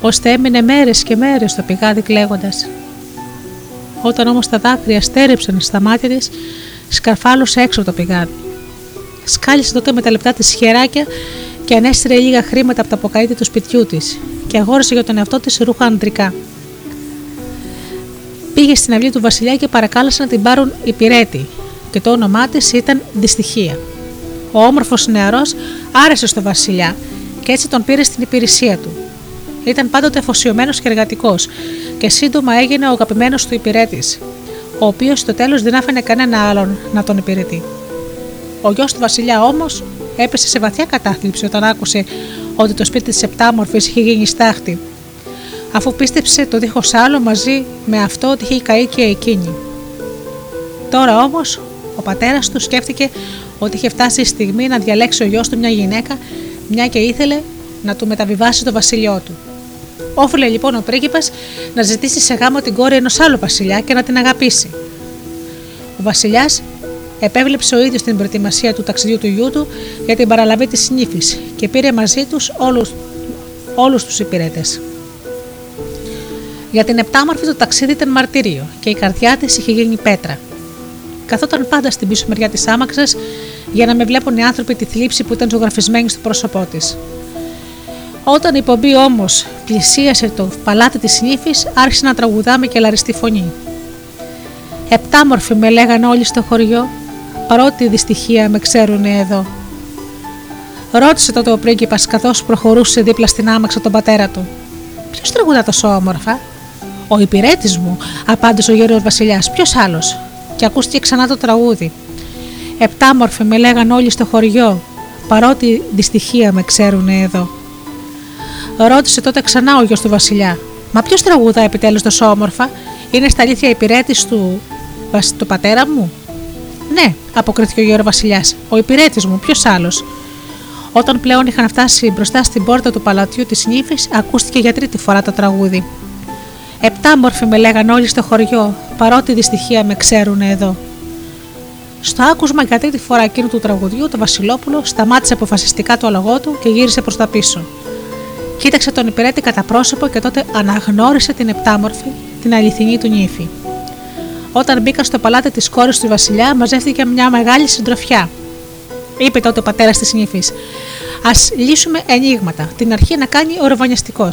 ώστε έμεινε μέρες και μέρες στο πηγάδι κλαίγοντας. Όταν όμως τα δάκρυα στέρεψαν στα μάτια της, σκαρφάλωσε έξω από το πηγάδι. Σκάλισε τότε με τα λεπτά της χεράκια και ανέστηρε λίγα χρήματα από τα αποκαίτια του σπιτιού της και αγόρασε για τον εαυτό της ρούχα αντρικά. Πήγε στην αυλή του Βασιλιά και παρακάλεσε να την πάρουν υπηρέτη και το όνομά της ήταν Δυστυχία. Ο όμορφος νεαρός άρεσε στο Βασιλιά και έτσι τον πήρε στην υπηρεσία του. Ήταν πάντοτε αφοσιωμένος και εργατικός και σύντομα έγινε ο αγαπημένος του υπηρέτης, ο οποίος στο τέλος δεν άφηνε κανένα άλλον να τον υπηρετεί. Ο γιος του Βασιλιά όμως έπεσε σε βαθιά κατάθλιψη όταν άκουσε ότι το σπίτι της Επτάμορφης είχε γίνει στάχτη, αφού πίστεψε το δίχως άλλο μαζί με αυτό ότι είχε καεί και εκείνη. Τώρα όμως ο πατέρας του σκέφτηκε ότι είχε φτάσει η στιγμή να διαλέξει ο γιος του μια γυναίκα, μια και ήθελε να του μεταβιβάσει το βασίλειό του. Όφιλε λοιπόν ο πρίγκιπας να ζητήσει σε γάμο την κόρη ενός άλλου βασιλιά και να την αγαπήσει. Ο βασιλιάς επέβλεψε ο ίδιος την προετοιμασία του ταξιδιού του γιού του για την παραλαβή της νύφης και πήρε μαζί τους όλους όλους τους υπηρέτες. Για την επτάμορφη το ταξίδι ήταν μαρτύριο και η καρδιά της είχε γίνει πέτρα. Καθόταν πάντα στην πίσω μεριά της άμαξας για να με βλέπουν οι άνθρωποι τη θλίψη που ήταν ζωγραφισμένη στο πρόσωπό της. Όταν η πομπή όμως πλησίασε το παλάτι της νύφης, άρχισε να τραγουδά με κελαριστή φωνή. Επτάμορφοι με λέγανε όλοι στο χωριό, παρότι δυστυχία με ξέρουν εδώ. Ρώτησε τότε ο πρίγκιπας καθώς προχωρούσε δίπλα στην άμαξα τον πατέρα του. Ποιος τραγουδά τόσο όμορφα, Ο υπηρέτης μου, απάντησε ο γέρος Βασιλιάς. Ποιος άλλος, και ακούστηκε ξανά το τραγούδι. Επτάμορφοι με λέγαν όλοι στο χωριό, παρότι δυστυχία με ξέρουν εδώ. Ρώτησε τότε ξανά ο γιος του Βασιλιά. Μα ποιος τραγούδα επιτέλους τόσο όμορφα, είναι στα αλήθεια υπηρέτη του, του πατέρα μου; Ναι, αποκρίθηκε ο γέρο Βασιλιάς, ο υπηρέτης μου, ποιος άλλος; Όταν πλέον είχαν φτάσει μπροστά στην πόρτα του παλατιού της νύφης, ακούστηκε για τρίτη φορά το τραγούδι. Επτάμορφοι με λέγαν όλοι στο χωριό, παρότι δυστυχία με ξέρουν εδώ. Στο άκουσμα για τρίτη φορά εκείνου του τραγουδιού, το Βασιλόπουλο σταμάτησε αποφασιστικά το λογό του και γύρισε προς τα πίσω. Κοίταξε τον υπηρέτη κατά πρόσωπο και τότε αναγνώρισε την επτάμορφη, την αληθινή του νύφη. Όταν μπήκα στο παλάτι της κόρης του Βασιλιά, μαζεύτηκε μια μεγάλη συντροφιά. Είπε τότε ο πατέρας της νύφης: Α λύσουμε ενίγματα. Την αρχή να κάνει ο ροβανιαστικό.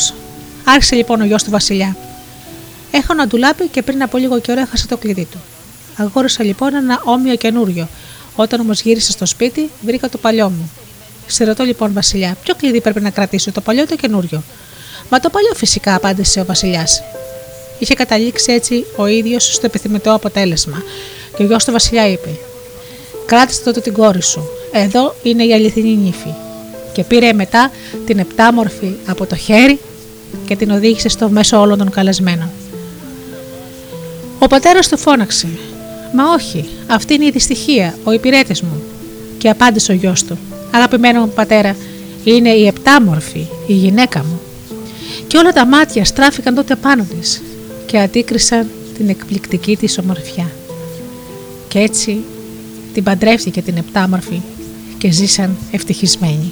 Άρχισε λοιπόν ο γιος του Βασιλιά. Έχω ένα ντουλάπι και πριν από λίγο καιρό έχασα το κλειδί του. Αγόρασα λοιπόν ένα όμοιο καινούριο. Όταν όμως γύρισα στο σπίτι, βρήκα το παλιό μου. Σε ρωτώ λοιπόν, Βασιλιά, ποιο κλειδί πρέπει να κρατήσω, το παλιό ή το καινούριο; Μα το παλιό φυσικά, απάντησε ο Βασιλιάς. Είχε καταλήξει έτσι ο ίδιος στο επιθυμητό αποτέλεσμα. Και ο γιος του Βασιλιά είπε: Κράτησε τότε την κόρη σου. Εδώ είναι η αληθινή νύφη. Και πήρε μετά την επτάμορφη από το χέρι και την οδήγησε στο μέσο όλων των καλεσμένων. Ο πατέρας του φώναξε: Μα όχι, αυτή είναι η δυστυχία, ο υπηρέτης μου. Και απάντησε ο γιος του: Αγαπημένο μου πατέρα, είναι η επτάμορφη, η γυναίκα μου. Και όλα τα μάτια στράφηκαν τότε πάνω της και αντίκρισαν την εκπληκτική της ομορφιά. Και έτσι την παντρεύτηκε την επτάμορφη και ζήσαν ευτυχισμένοι.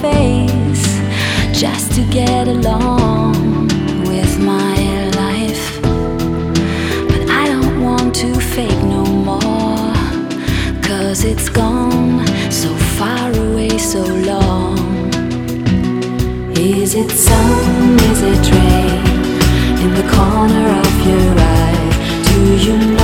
face just to get along with my life. But I don't want to fake no more, cause it's gone so far away, so long. Is it sun? Is it rain? In the corner of your eye, do you know?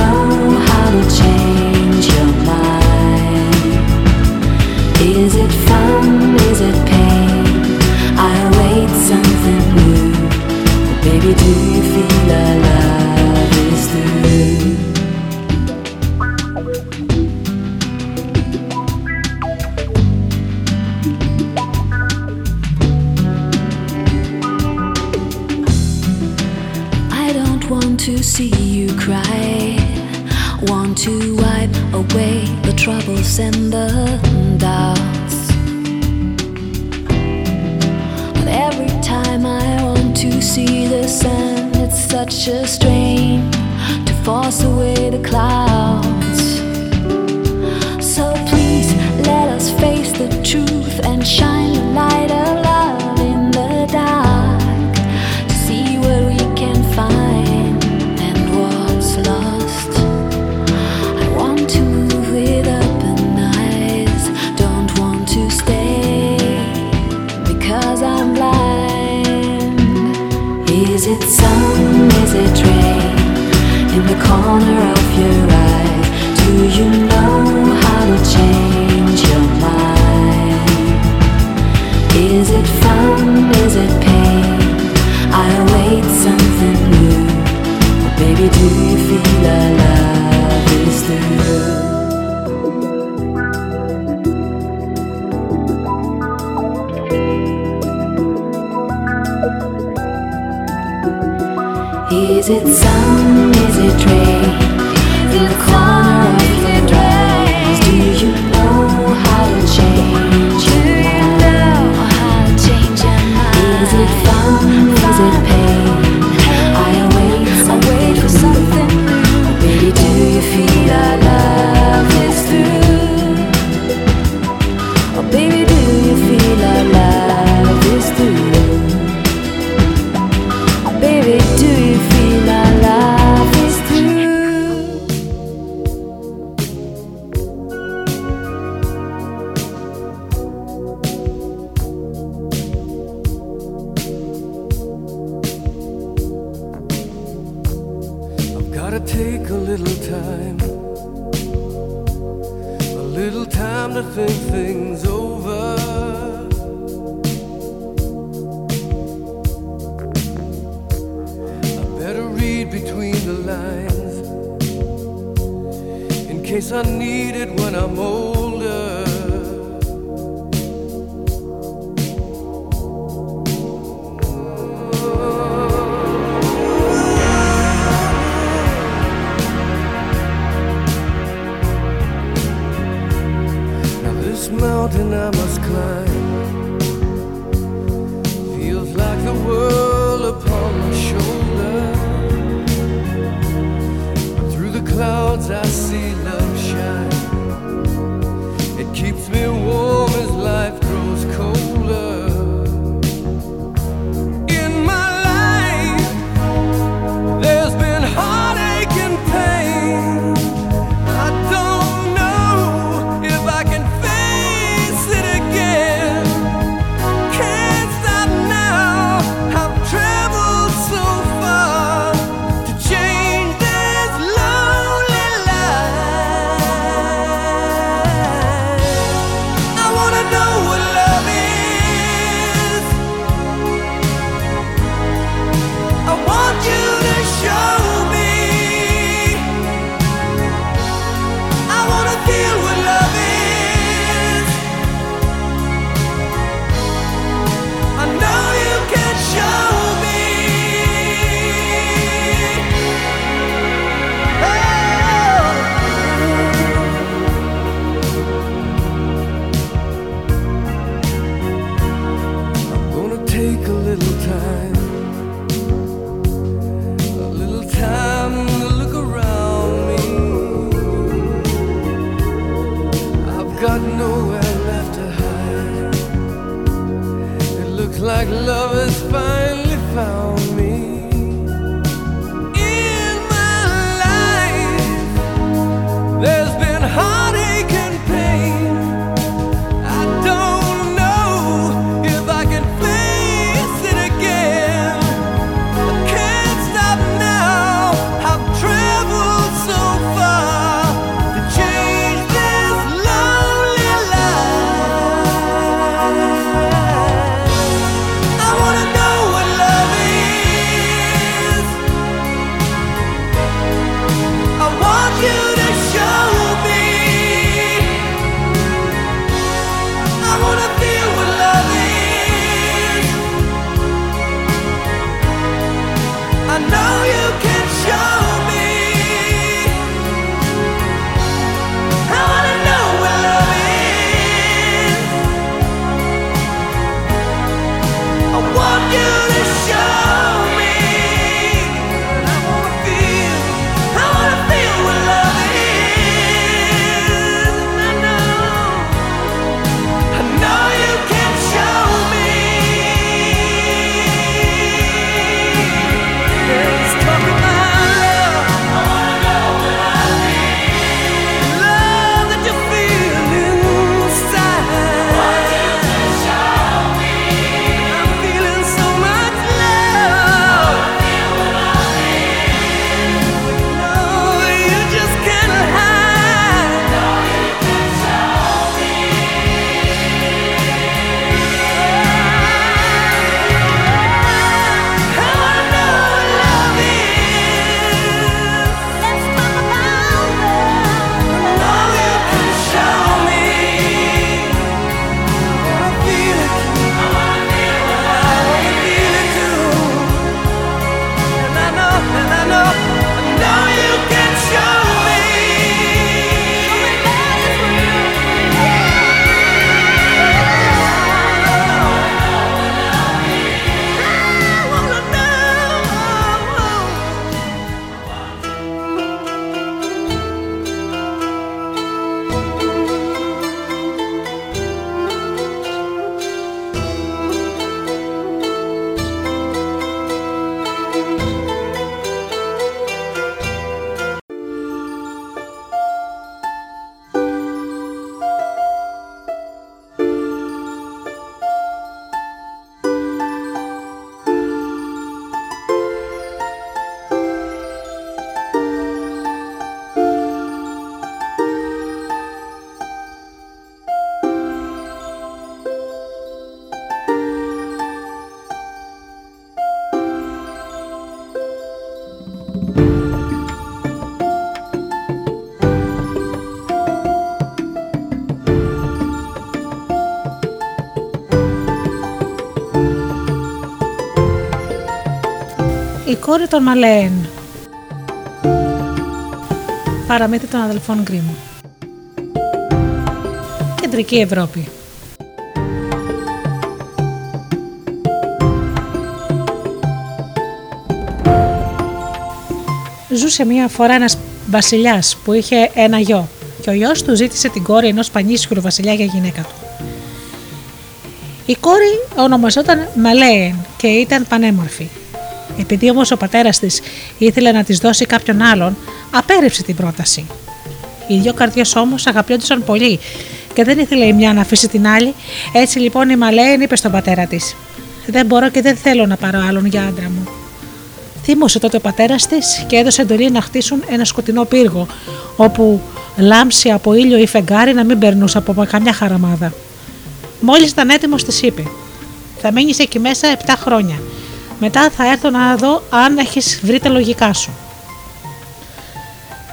Κόρη των Μαλέν. Παραμύθι των αδελφών Γκρίμ. Κεντρική Ευρώπη. Ζούσε μία φορά ένας βασιλιάς που είχε ένα γιο και ο γιος του ζήτησε την κόρη ενός πανίσχυρου βασιλιά για γυναίκα του. Η κόρη ονομαζόταν Μαλέεν και ήταν πανέμορφη. Επειδή όμως ο πατέρας της ήθελε να της δώσει κάποιον άλλον, απέρριψε την πρόταση. Οι δύο καρδιές όμως αγαπιόντουσαν πολύ και δεν ήθελε η μια να αφήσει την άλλη, έτσι λοιπόν η Μαλέν είπε στον πατέρα της: Δεν μπορώ και δεν θέλω να πάρω άλλον για άντρα μου. Θύμωσε τότε ο πατέρας της και έδωσε εντολή να χτίσουν ένα σκοτεινό πύργο, όπου λάμψη από ήλιο ή φεγγάρι να μην περνούσε από καμιά χαραμάδα. Μόλις ήταν έτοιμος, της είπε: Θα μείνεις εκεί μέσα 7 χρόνια μετά θα έρθω να δω αν έχεις βρει τα λογικά σου.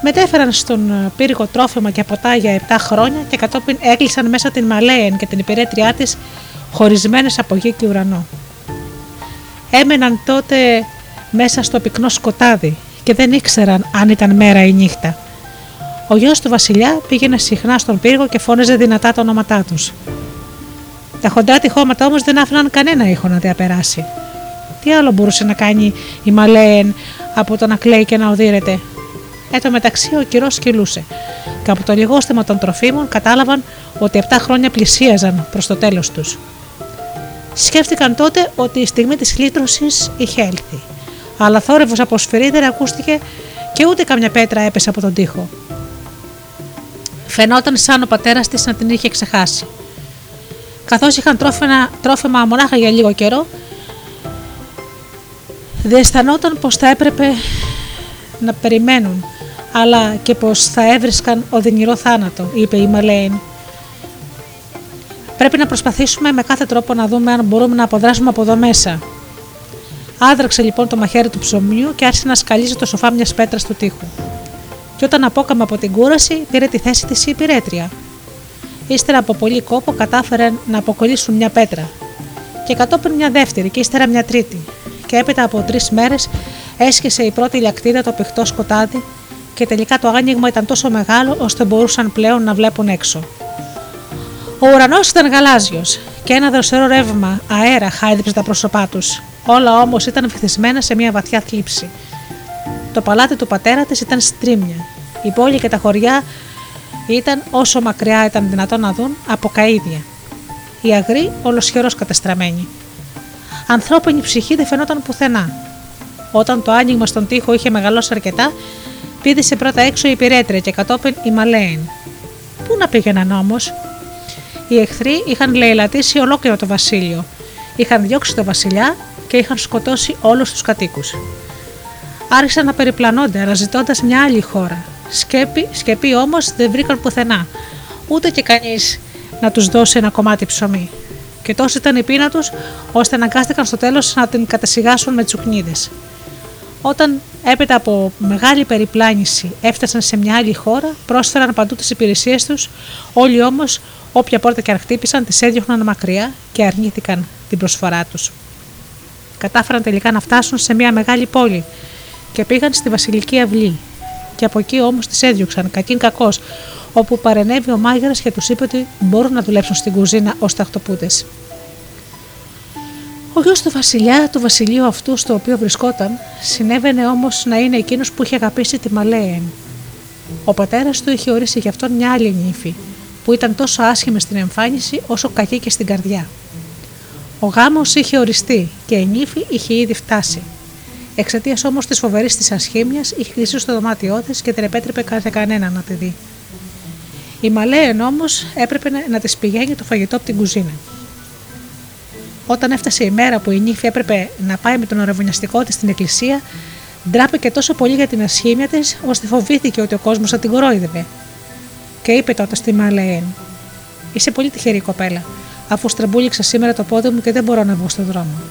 Μετέφεραν στον ε, πύργο τρόφιμα και ποτά για 7 χρόνια και κατόπιν έκλεισαν μέσα την Μαλέεν και την υπηρέτριά της χωρισμένες από γη και ουρανό. Έμεναν τότε μέσα στο πυκνό σκοτάδι και δεν ήξεραν αν ήταν μέρα ή νύχτα. Ο γιος του βασιλιά πήγαινε συχνά στον πύργο και φώναζε δυνατά τα ονόματά τους. Τα χοντρά τυχώματα όμως δεν άφηναν κανένα ήχο να διαπεράσει. Τι άλλο μπορούσε να κάνει η Μαλέεν από το να κλαίει και να οδύρεται. Εν τω μεταξύ ο καιρός κυλούσε και από το λιγόστημα των τροφίμων κατάλαβαν ότι 7 χρόνια πλησίαζαν προς το τέλος τους. Σκέφτηκαν τότε ότι η στιγμή της λύτρωσης είχε έλθει. Αλλά θόρυβος από σφυρί ακούστηκε και ούτε καμιά πέτρα έπεσε από τον τοίχο. Φαινόταν σαν ο πατέρας της να την είχε ξεχάσει. Καθώς είχαν τρόφιμα, τρόφιμα μονάχα για λίγο καιρό, δεν αισθανόταν πως θα έπρεπε να περιμένουν, αλλά και πως θα έβρισκαν οδυνηρό θάνατο, είπε η Μαλέιν. Πρέπει να προσπαθήσουμε με κάθε τρόπο να δούμε αν μπορούμε να αποδράσουμε από εδώ μέσα. Άδραξε λοιπόν το μαχαίρι του ψωμιού και άρχισε να σκαλίζει το σοφά μιας πέτρας του τοίχου. Και όταν απόκαμε από την κούραση, πήρε τη θέση της η υπηρέτρια. Ύστερα από πολύ κόπο κατάφεραν να αποκολλήσουν μια πέτρα. Και κατόπιν μια δεύτερη και ύστερα μια τρίτη και έπειτα από τρεις μέρες Έσχεσε η πρώτη λιακτίδα το πηχτό σκοτάδι και τελικά το άνοιγμα ήταν τόσο μεγάλο ώστε μπορούσαν πλέον να βλέπουν έξω. Ο ουρανός ήταν γαλάζιος και ένα δροσερό ρεύμα αέρα χάιδεψε τα πρόσωπά τους. Όλα όμως ήταν βυθισμένα σε μια βαθιά θλίψη. Το παλάτι του πατέρα της ήταν στρίμια. Η πόλη και τα χωριά ήταν όσο μακριά ήταν δυνατόν να δουν από καίδια. Η αγρή ολοσχερό κατεστραμμένη. Ανθρώπινη ψυχή δεν φαινόταν πουθενά. Όταν το άνοιγμα στον τοίχο είχε μεγαλώσει αρκετά, πήδησε πρώτα έξω η Πυρέτρια και κατόπιν η Μαλέιν. Πού να πήγαιναν όμως, οι εχθροί είχαν λαιλατήσει ολόκληρο το βασίλειο. Είχαν διώξει το βασιλιά και είχαν σκοτώσει όλους τους κατοίκους. Άρχισαν να περιπλανώνται αναζητώντα μια άλλη χώρα. Σκέπη, σκεπή όμως δεν βρήκαν πουθενά, ούτε και κανείς να τους δώσει ένα κομμάτι ψωμί. Και τόσο ήταν η πείνα του, ώστε αναγκάστηκαν στο τέλος να την κατασυγάσουν με τσουκνίδες. Όταν έπειτα από μεγάλη περιπλάνηση έφτασαν σε μια άλλη χώρα, πρόσφεραν παντού τις υπηρεσίες τους, όλοι όμως, όποια πόρτα και αν χτύπησαν, τις έδιωχναν μακριά και αρνήθηκαν την προσφορά τους. Κατάφεραν τελικά να φτάσουν σε μια μεγάλη πόλη και πήγαν στη Βασιλική Αυλή. Και από εκεί όμως τις έδιωξαν, κακήν κακός, όπου παρενέβη ο μάγειρας και τους είπε ότι μπορούν να δουλέψουν στην κουζίνα ως τακτοπούτες. Ο γιος του Βασιλιά, του βασιλείου αυτού στο οποίο βρισκόταν, συνέβαινε όμως να είναι εκείνος που είχε αγαπήσει τη Μαλέεν. Ο πατέρας του είχε ορίσει γι' αυτόν μια άλλη νύφη, που ήταν τόσο άσχημη στην εμφάνιση όσο κακή και στην καρδιά. Ο γάμος είχε οριστεί και η νύφη είχε ήδη φτάσει. Εξαιτίας όμως της φοβερής της ασχήμιας, είχε κλείσει στο δωμάτιό της και δεν επέτρεπε σε κανένα να τη δει. Η Μαλέεν όμως έπρεπε να της πηγαίνει το φαγητό από την κουζίνα. Όταν έφτασε η μέρα που η νύφη έπρεπε να πάει με τον ορευωνιαστικό της στην εκκλησία, ντράπηκε τόσο πολύ για την ασχήμια της, ώστε φοβήθηκε ότι ο κόσμος θα την κορόιδευε. Και είπε τότε στη Μαλέεν: Είσαι πολύ τυχερή κοπέλα, αφού στραμπούληξα σήμερα το πόδι μου και δεν μπορώ να βγω στον δρόμο.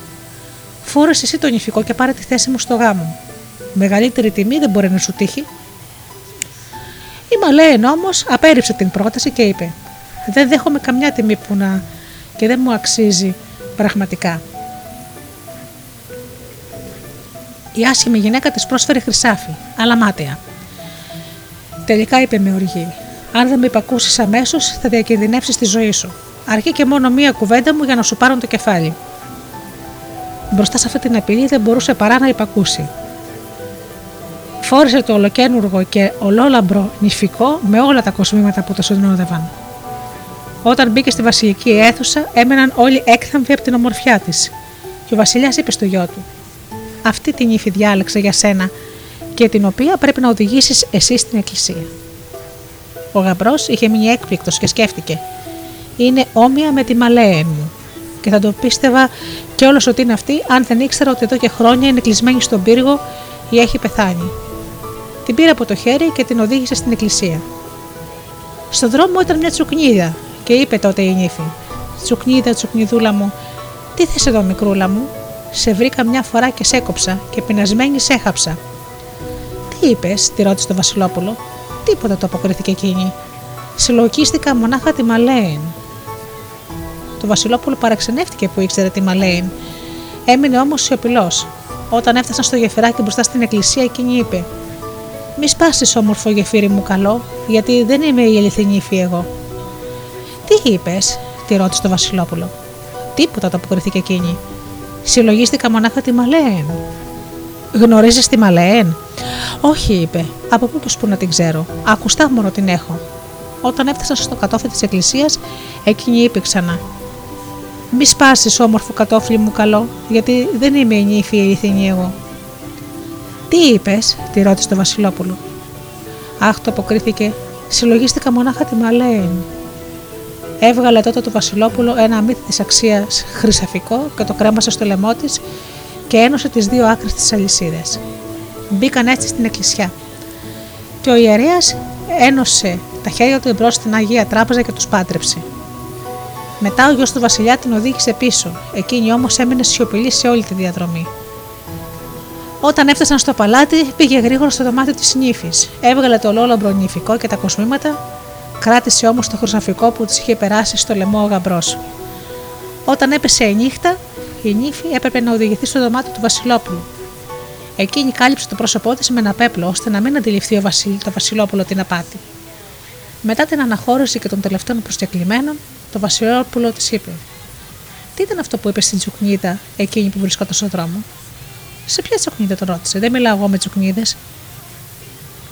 Φόρεσε εσύ το νηφικό και πάρε τη θέση μου στο γάμο. Μεγαλύτερη τιμή δεν μπορεί να σου τύχει. Η Μαλέεν όμως απέρριψε την πρόταση και είπε: Δεν δέχομαι καμιά τιμή που να και δεν μου αξίζει πραγματικά. Η άσχημη γυναίκα της πρόσφερε χρυσάφι, αλλά μάταια. Τελικά είπε με οργή: Αν δεν με υπακούσεις αμέσως, θα διακινδυνεύσεις τη ζωή σου. Αρκεί και μόνο μία κουβέντα μου για να σου πάρουν το κεφάλι. Μπροστά σε αυτή την απειλή δεν μπορούσε παρά να υπακούσει. Φόρησε το ολοκένουργο και ολόλαμπρο νηφικό με όλα τα κοσμήματα που το συνόδευαν. Όταν μπήκε στη βασιλική αίθουσα, έμεναν όλοι έκθαμβοι από την ομορφιά της. Και ο Βασιλιάς είπε στο γιο του: Αυτή την ύφη διάλεξα για σένα και την οποία πρέπει να οδηγήσεις εσύ στην εκκλησία. Ο γαμπρός είχε μείνει έκπληκτος και σκέφτηκε: Είναι όμοια με τη μαλέε μου. Και θα το πίστευα και όλο ότι είναι αυτή, αν δεν ήξερα ότι εδώ και χρόνια είναι κλεισμένη στον πύργο ή έχει πεθάνει. Την πήρε από το χέρι και την οδήγησε στην εκκλησία. Στον δρόμο ήταν μια τσουκνίδα και είπε τότε η νύφη: Τσουκνίδα, τσουκνιδούλα μου, τι θες εδώ, μικρούλα μου; Σε βρήκα μια φορά και σε έκοψα και πεινασμένη σε έχαψα. Τι είπες, τη ρώτησε το Βασιλόπουλο. Τίποτα το αποκρίθηκε εκείνη. Συλλογίστηκα μονάχα τη Μαλέιν. Το Βασιλόπουλο παραξενεύτηκε που ήξερε τη Μαλέιν. Έμεινε όμως σιωπηλός. Όταν έφτασαν στο γεφυράκι μπροστά στην εκκλησία, εκείνη είπε: Μη σπάσεις, όμορφο γεφύρι μου καλό, γιατί δεν είμαι η αληθινή υφή εγώ. Τι είπες, τη ρώτησε το Βασιλόπουλο. Τίποτα, το αποκριθήκε εκείνη. Συλλογίστηκα μονάχα τη Μαλέν. Γνωρίζεις τη Μαλέν; Όχι, είπε. Από πού και που να την ξέρω. Ακουστά μόνο την έχω. Όταν έφτασα στο κατόφλι της εκκλησίας, εκείνη είπε ξανά. Μη σπάσεις, όμορφο κατόφλι μου καλό, γιατί δεν είμαι η νύφη η αληθινή εγώ. Τι είπες, τη ρώτησε το Βασιλόπουλο. Αχ, το αποκρίθηκε. Συλλογίστηκα μονάχα τη Μαλέν. Έβγαλε τότε το Βασιλόπουλο ένα αμύθι της αξίας χρυσαφικό και το κρέμασε στο λαιμό της και ένωσε τις δύο άκρες της αλυσίδας. Μπήκαν έτσι στην εκκλησιά. Και ο ιερέας ένωσε τα χέρια του εμπρός στην Αγία Τράπεζα και τους πάντρεψε. Μετά ο γιος του Βασιλιά την οδήγησε πίσω, εκείνη όμως έμεινε σιωπηλή σε όλη τη διαδρομή. Όταν έφτασαν στο παλάτι, πήγε γρήγορα στο δωμάτιο της νύφης. Έβγαλε το λόλομπρο νυφικό και τα κοσμήματα Κράτησε όμως το χρυσαφικό που της είχε περάσει στο λαιμό ο γαμπρός. Όταν έπεσε η νύχτα, η νύφη έπρεπε να οδηγηθεί στο δωμάτιο του Βασιλόπουλου. Εκείνη κάλυψε το πρόσωπό της με ένα πέπλο, ώστε να μην αντιληφθεί ο Βασίλ, το Βασιλόπουλο την απάτη. Μετά την αναχώρηση και των τελευταίων προσκεκλημένων, το Βασιλόπουλο της είπε: Τι ήταν αυτό που είπε στην Τσουκνίδα, εκείνη που βρισκόταν στον δρόμο; Σε ποια Τσουκνίδα τον ρώτησε, Δεν μιλάω εγώ με Τσουκνίδες.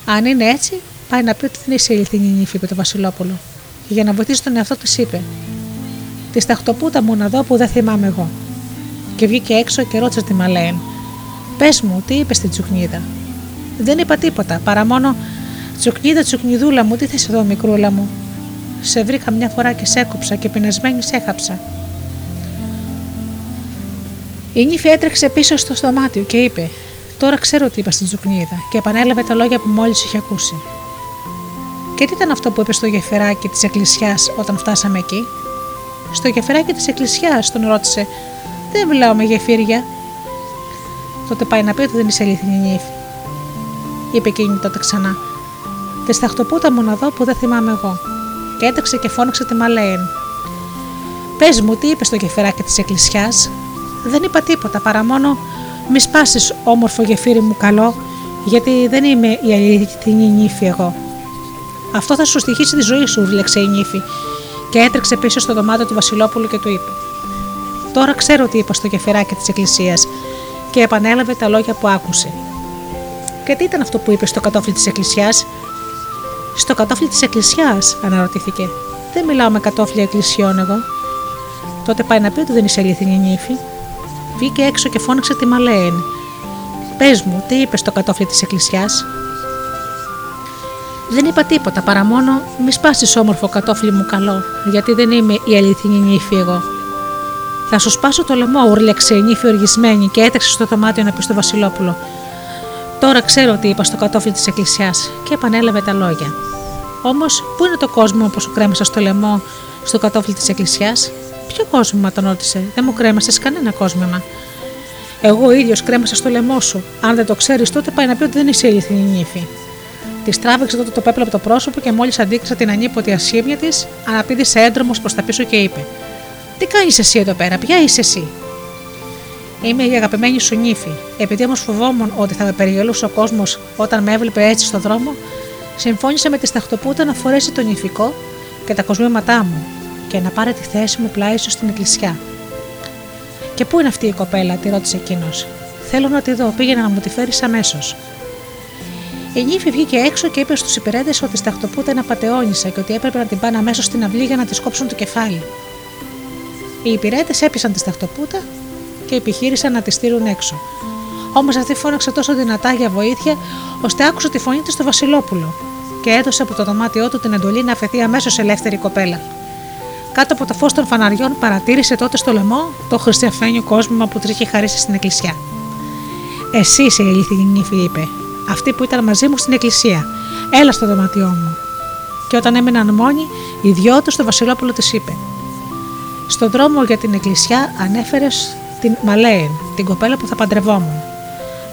Αν είναι έτσι, πάει να πει ότι δεν είσαι ηλικρινή νύφη, είπε το Βασιλόπουλο. Και για να βοηθήσει τον εαυτό της είπε: Τη ταχτοπούτα μου να δω που δεν θυμάμαι εγώ. Και βγήκε έξω και ρώτησε τη Μαλέν: Πες μου, τι είπες στην Τσουκνίδα; Δεν είπα τίποτα, παρά μόνο Τσουκνίδα, τσουκνιδούλα μου, τι θες εδώ, μικρούλα μου; Σε βρήκα μια φορά και σε έκοψα και πεινασμένη σε έχαψα. Η νύφη έτρεξε πίσω στο δωμάτιο και είπε: Τώρα ξέρω τι είπα στην Τσουκνίδα, και επανέλαβε τα λόγια που μόλις είχε ακούσει. Και τι ήταν αυτό που είπες στο γεφυράκι της Εκκλησιάς όταν φτάσαμε εκεί; Στο γεφυράκι της Εκκλησιάς, τον ρώτησε: Δεν μιλάω με γεφύρια. Τότε πάει να πει ότι δεν είσαι αληθινή νύφη. Είπε εκείνη τότε ξανά. Τη σταχτοπούτα μου να δω που δεν θυμάμαι εγώ. Και έτρεξε και φώναξε τη Μαλέν. Πες μου, τι είπες στο γεφυράκι της Εκκλησιάς; Δεν είπα τίποτα παρά μόνο μη σπάσεις όμορφο γεφύρι μου καλό, γιατί δεν είμαι η αληθινή νύφη εγώ. Αυτό θα σου στοιχήσει τη ζωή σου, ουρλεξε η νύφη, και έτρεξε πίσω στο δωμάτιο του Βασιλόπουλου και του είπε: Τώρα ξέρω τι είπα στο γεφυράκι της Εκκλησίας, και επανέλαβε τα λόγια που άκουσε. Και τι ήταν αυτό που είπε στο κατόφλι της Εκκλησιά. Στο κατόφλι της Εκκλησιά, αναρωτήθηκε. Δεν μιλάω με κατόφλια εκκλησιών εγώ. Τότε πάει να πει ότι δεν είσαι αληθινή νύφη. Βγήκε έξω και φώναξε τη Μαλέν. Πες μου, τι είπες στο κατόφλι της Εκκλησιάς; Δεν είπα τίποτα παρά μόνο μη σπάσει όμορφο κατόφλι μου καλό, γιατί δεν είμαι η αληθινή νύφη εγώ. Θα σου σπάσω το λαιμό, ούρλεξε η νύφη οργισμένη και έτρεξε στο δωμάτιο να πει στο Βασιλόπουλο. Τώρα ξέρω τι είπα στο κατόφλι της Εκκλησιάς και επανέλαβε τα λόγια. Όμως, πού είναι το κόσμο που σου κρέμασας στο λαιμό στο κατόφλι της Εκκλησιάς, Ποιο κόσμημα τον ρώτησε, δεν μου κρέμασες κανένα κόσμημα. Εγώ ίδιος κρέμασα στο λαιμό σου. Αν δεν το ξέρεις, τότε πάει να πει ότι δεν είσαι ηλικρινή νύφη. Της τράβηξε τότε το πέπλο από το πρόσωπο και μόλις αντίκρισε την ανίποτη ασήμια τη, αναπήδησε έντρομος προς τα πίσω και είπε: Τι κάνεις εσύ εδώ πέρα, ποια είσαι εσύ; Είμαι η αγαπημένη σου νύφη. Επειδή όμως φοβόμουν ότι θα με περιγελούσε ο κόσμος όταν με έβλεπε έτσι στο δρόμο, συμφώνησε με τη σταχτοπούτα να φορέσει το νυφικό και τα κοσμήματά μου και να πάρει τη θέση μου πλάι σου στην εκκλησιά. Και πού είναι αυτή η κοπέλα, τη ρώτησε εκείνος. Θέλω να τη δω, πήγαινε να μου τη φέρεις αμέσως. Η νύφη βγήκε έξω και είπε στους υπηρέτες ότι η σταχτοπούτα είναι απαταιώνησα και ότι έπρεπε να την πάνε αμέσως στην αυλή για να τη κόψουν το κεφάλι. Οι υπηρέτες έπεισαν τη σταχτοπούτα και επιχείρησαν να τη στείλουν έξω. Όμως αυτή φώναξε τόσο δυνατά για βοήθεια, ώστε άκουσε τη φωνή της στο Βασιλόπουλο και έδωσε από το δωμάτιό του την εντολή να αφαιθεί αμέσως ελεύθερη κοπέλα. Κάτω από το φως των φαναριών παρατήρησε τότε στο λαιμό το χριστιαφένιο κόσμημα που τρίχε χαρίσει στην εκκλησιά. Εσύ είσαι η αληθινή νύφη, είπε, αυτή που ήταν μαζί μου στην εκκλησία. Έλα στο δωμάτιό μου. Και όταν έμειναν μόνοι, οι δυο τους το Βασιλόπουλο της είπε: Στον δρόμο για την εκκλησιά ανέφερες την Μαλέιν, την κοπέλα που θα παντρευόμουν.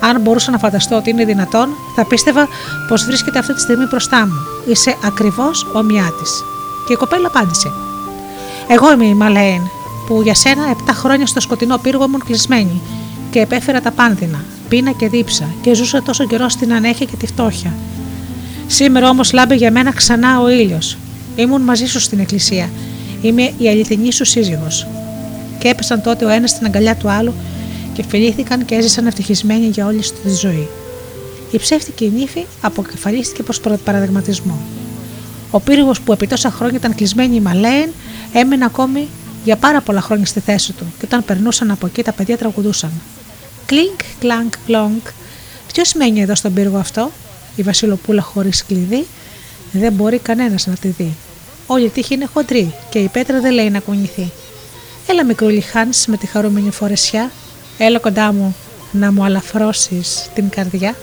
Αν μπορούσα να φανταστώ ότι είναι δυνατόν, θα πίστευα πως βρίσκεται αυτή τη στιγμή μπροστά μου. Είσαι ακριβώς ομοιά της. Και η κοπέλα απάντησε: Εγώ είμαι η Μαλέιν, που για σένα 7 χρόνια στο σκοτεινό πύργο ήμουν κλεισμένη και επέφερα τα πάνδυνα, πείνα και δίψα και ζούσα τόσο καιρό στην ανέχεια και τη φτώχεια. Σήμερα όμως λάμπει για μένα ξανά ο ήλιος. Ήμουν μαζί σου στην εκκλησία. Είμαι η αληθινή σου σύζυγος και έπεσαν τότε ο ένας στην αγκαλιά του άλλου και φιλήθηκαν και έζησαν ευτυχισμένοι για όλη τη ζωή. Η ψεύτικη νύφη αποκεφαλίστηκε προς παραδειγματισμό. Ο πύργος που επί τόσα χρόνια ήταν κλεισμένη η Μαλέν έμεινε ακόμη για πάρα πολλά χρόνια στη θέση του και όταν περνούσαν από εκεί τα παιδιά τραγουδούσαν. Κλίνκ, κλάνκ, κλόνκ. Ποιος μένει εδώ στον πύργο αυτό, η Βασιλοπούλα χωρίς κλειδί, δεν μπορεί κανένας να τη δει. Όλη η τύχη είναι χοντρή και η πέτρα δεν λέει να κουνηθεί. Έλα μικρούλι Χάνς με τη χαρούμενη φορεσιά, έλα κοντά μου να μου αλαφρώσεις την καρδιά.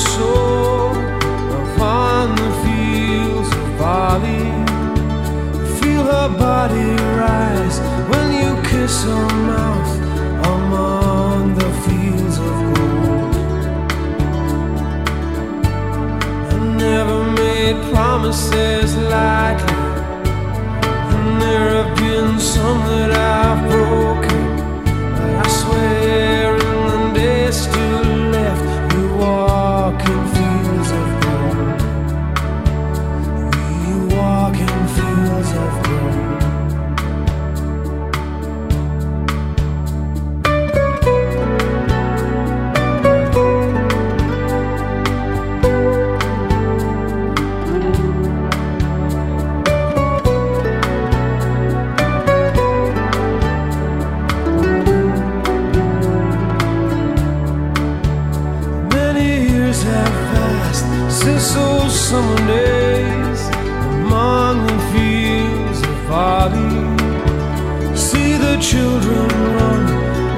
Soul upon the fields of barley. Feel her body rise when you kiss her mouth among the fields of gold. I never made promises lightly, and there have been some that I've broken.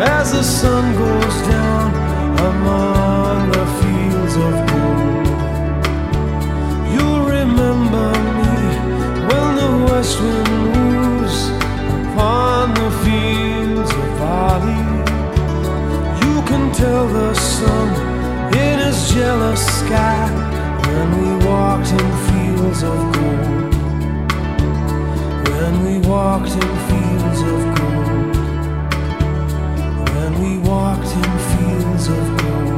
As the sun goes down among the fields of gold. You'll remember me when the west wind moves upon the fields of barley. You can tell the sun in his jealous sky when we walked in fields of gold. When we walked in of gold.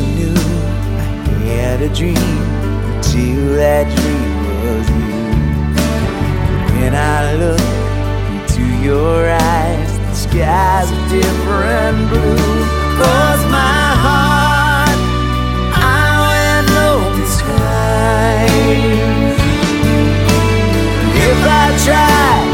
Never knew I had a dream until that dream was you. When I look into your eyes, the skies are different blue. Cause my heart, I went open skies. If I tried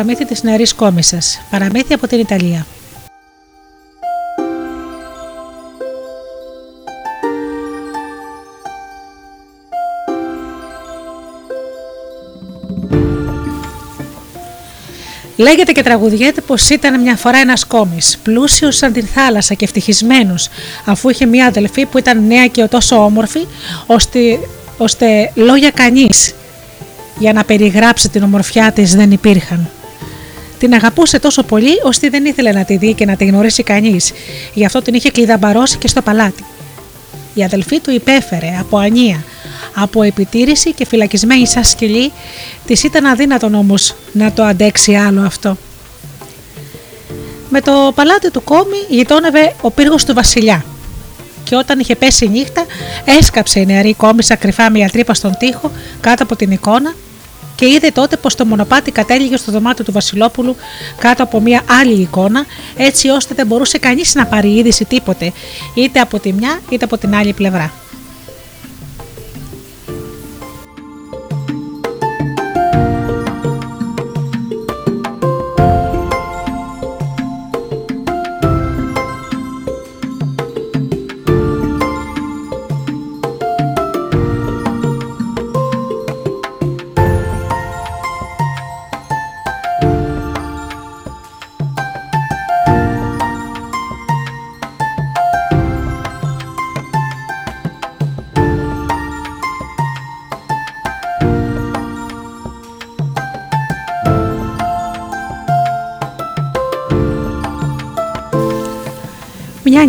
παραμύθι της νεαρής κόμισσας. Παραμύθι από την Ιταλία. Λέγεται και τραγουδιέται πως ήταν μια φορά ένας κόμη, πλούσιο σαν την θάλασσα και ευτυχισμένο, αφού είχε μια αδελφή που ήταν νέα και τόσο όμορφη, ώστε, ώστε λόγια κανείς για να περιγράψει την ομορφιά της δεν υπήρχαν. Την αγαπούσε τόσο πολύ ώστε δεν ήθελε να τη δει και να τη γνωρίσει κανείς, γι' αυτό την είχε κλειδαμπαρώσει και στο παλάτι. Η αδελφή του υπέφερε από ανία, από επιτήρηση και φυλακισμένη σαν σκυλή, της ήταν αδύνατον όμως να το αντέξει άλλο αυτό. Με το παλάτι του κόμι γειτόνευε ο πύργος του βασιλιά και όταν είχε πέσει η νύχτα έσκαψε η νεαρή κόμισα κρυφά μια τρύπα στον τοίχο κάτω από την εικόνα και είδε τότε πως το μονοπάτι κατέληγε στο δωμάτιο του Βασιλόπουλου κάτω από μια άλλη εικόνα έτσι ώστε δεν μπορούσε κανείς να πάρει είδηση τίποτε είτε από τη μια είτε από την άλλη πλευρά.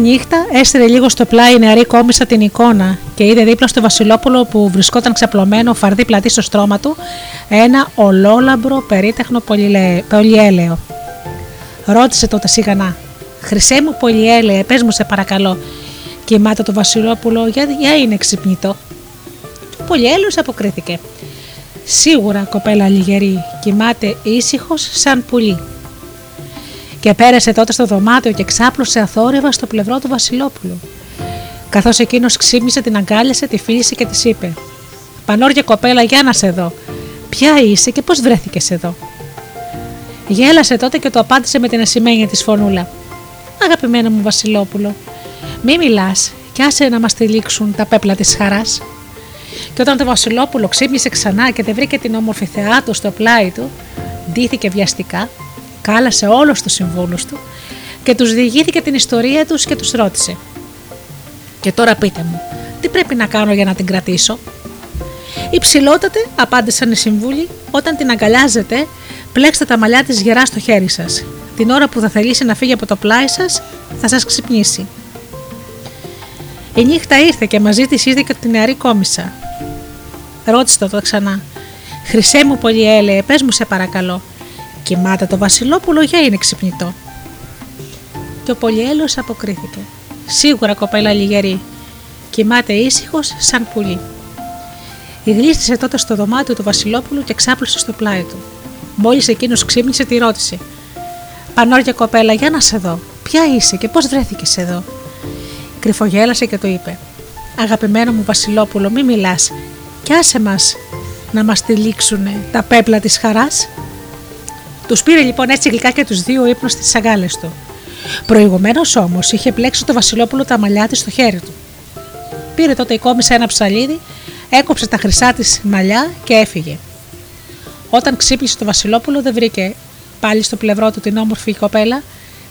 Νύχτα έστειλε λίγο στο πλάι η νεαρή κόμισα την εικόνα και είδε δίπλα στο Βασιλόπουλο που βρισκόταν ξαπλωμένο φαρδί πλατή στο στρώμα του ένα ολόλαμπρο περίτεχνο πολυελαιο. πολυέλαιο. Ρώτησε τότε σιγανά. Χρυσέ μου πολυέλαιο, πες μου σε παρακαλώ. Κοιμάται το Βασιλόπουλο, για, για είναι ξυπνητό. Το πολυέλαιος αποκρίθηκε. Σίγουρα κοπέλα λιγερή, κοιμάται ήσυχος σαν πουλί και πέρασε τότε στο δωμάτιο και ξάπλωσε αθόρυβα στο πλευρό του Βασιλόπουλου. Καθώς εκείνος ξύπνησε, την αγκάλιασε, τη φίλησε και της είπε: Πανόρια κοπέλα, για να σε δω. Ποια είσαι και πώς βρέθηκες εδώ; Γέλασε τότε και το απάντησε με την ασημένια της φωνούλα. Αγαπημένο μου Βασιλόπουλο, μη μιλάς και άσε να μας τυλίξουν τα πέπλα της χαράς. Και όταν το Βασιλόπουλο ξύπνησε ξανά και δεν βρήκε την όμορφη θεά του στο πλάι του, ντύθηκε βιαστικά κάλασε όλους τους συμβούλους του και τους διηγήθηκε την ιστορία τους και τους ρώτησε. Και τώρα πείτε μου, Τι πρέπει να κάνω για να την κρατήσω; Υψηλότατε, απάντησαν οι συμβούλοι, όταν την αγκαλιάζετε, πλέξτε τα μαλλιά της γερά στο χέρι σας. Την ώρα που θα θελήσει να φύγει από το πλάι σας, θα σας ξυπνήσει. Η νύχτα ήρθε και μαζί της είδε και την νεαρή κόμισα. Ρώτησε το ξανά. Χρυσέ μου πολύ έλεε, πες μου σε παρακαλώ. Κοιμάται το Βασιλόπουλο για είναι ξυπνητό. Και ο Πολυέλαιο αποκρίθηκε. Σίγουρα κοπέλα λιγερή. Κοιμάται ήσυχος σαν πουλί. Γλίστησε τότε στο δωμάτιο του Βασιλόπουλου και ξάπλωσε στο πλάι του. Μόλις εκείνος ξύπνησε, τη ρώτησε. Πανόρια κοπέλα, για να σε δω. Ποια είσαι και πώς βρέθηκες εδώ; Κρυφογέλασε και του είπε: Αγαπημένο μου Βασιλόπουλο, μη μιλάς. Κι άσε μας να μας τυλίξουν τα πέπλα της χαράς. Τους πήρε λοιπόν έτσι γλυκά και τους δύο ύπνος στις αγκάλες του. Προηγουμένως όμως είχε πλέξει το Βασιλόπουλο τα μαλλιά της στο χέρι του. Πήρε τότε η κόμισα ένα ψαλίδι, έκοψε τα χρυσά της μαλλιά και έφυγε. Όταν ξύπνησε το Βασιλόπουλο, δεν βρήκε πάλι στο πλευρό του την όμορφη κοπέλα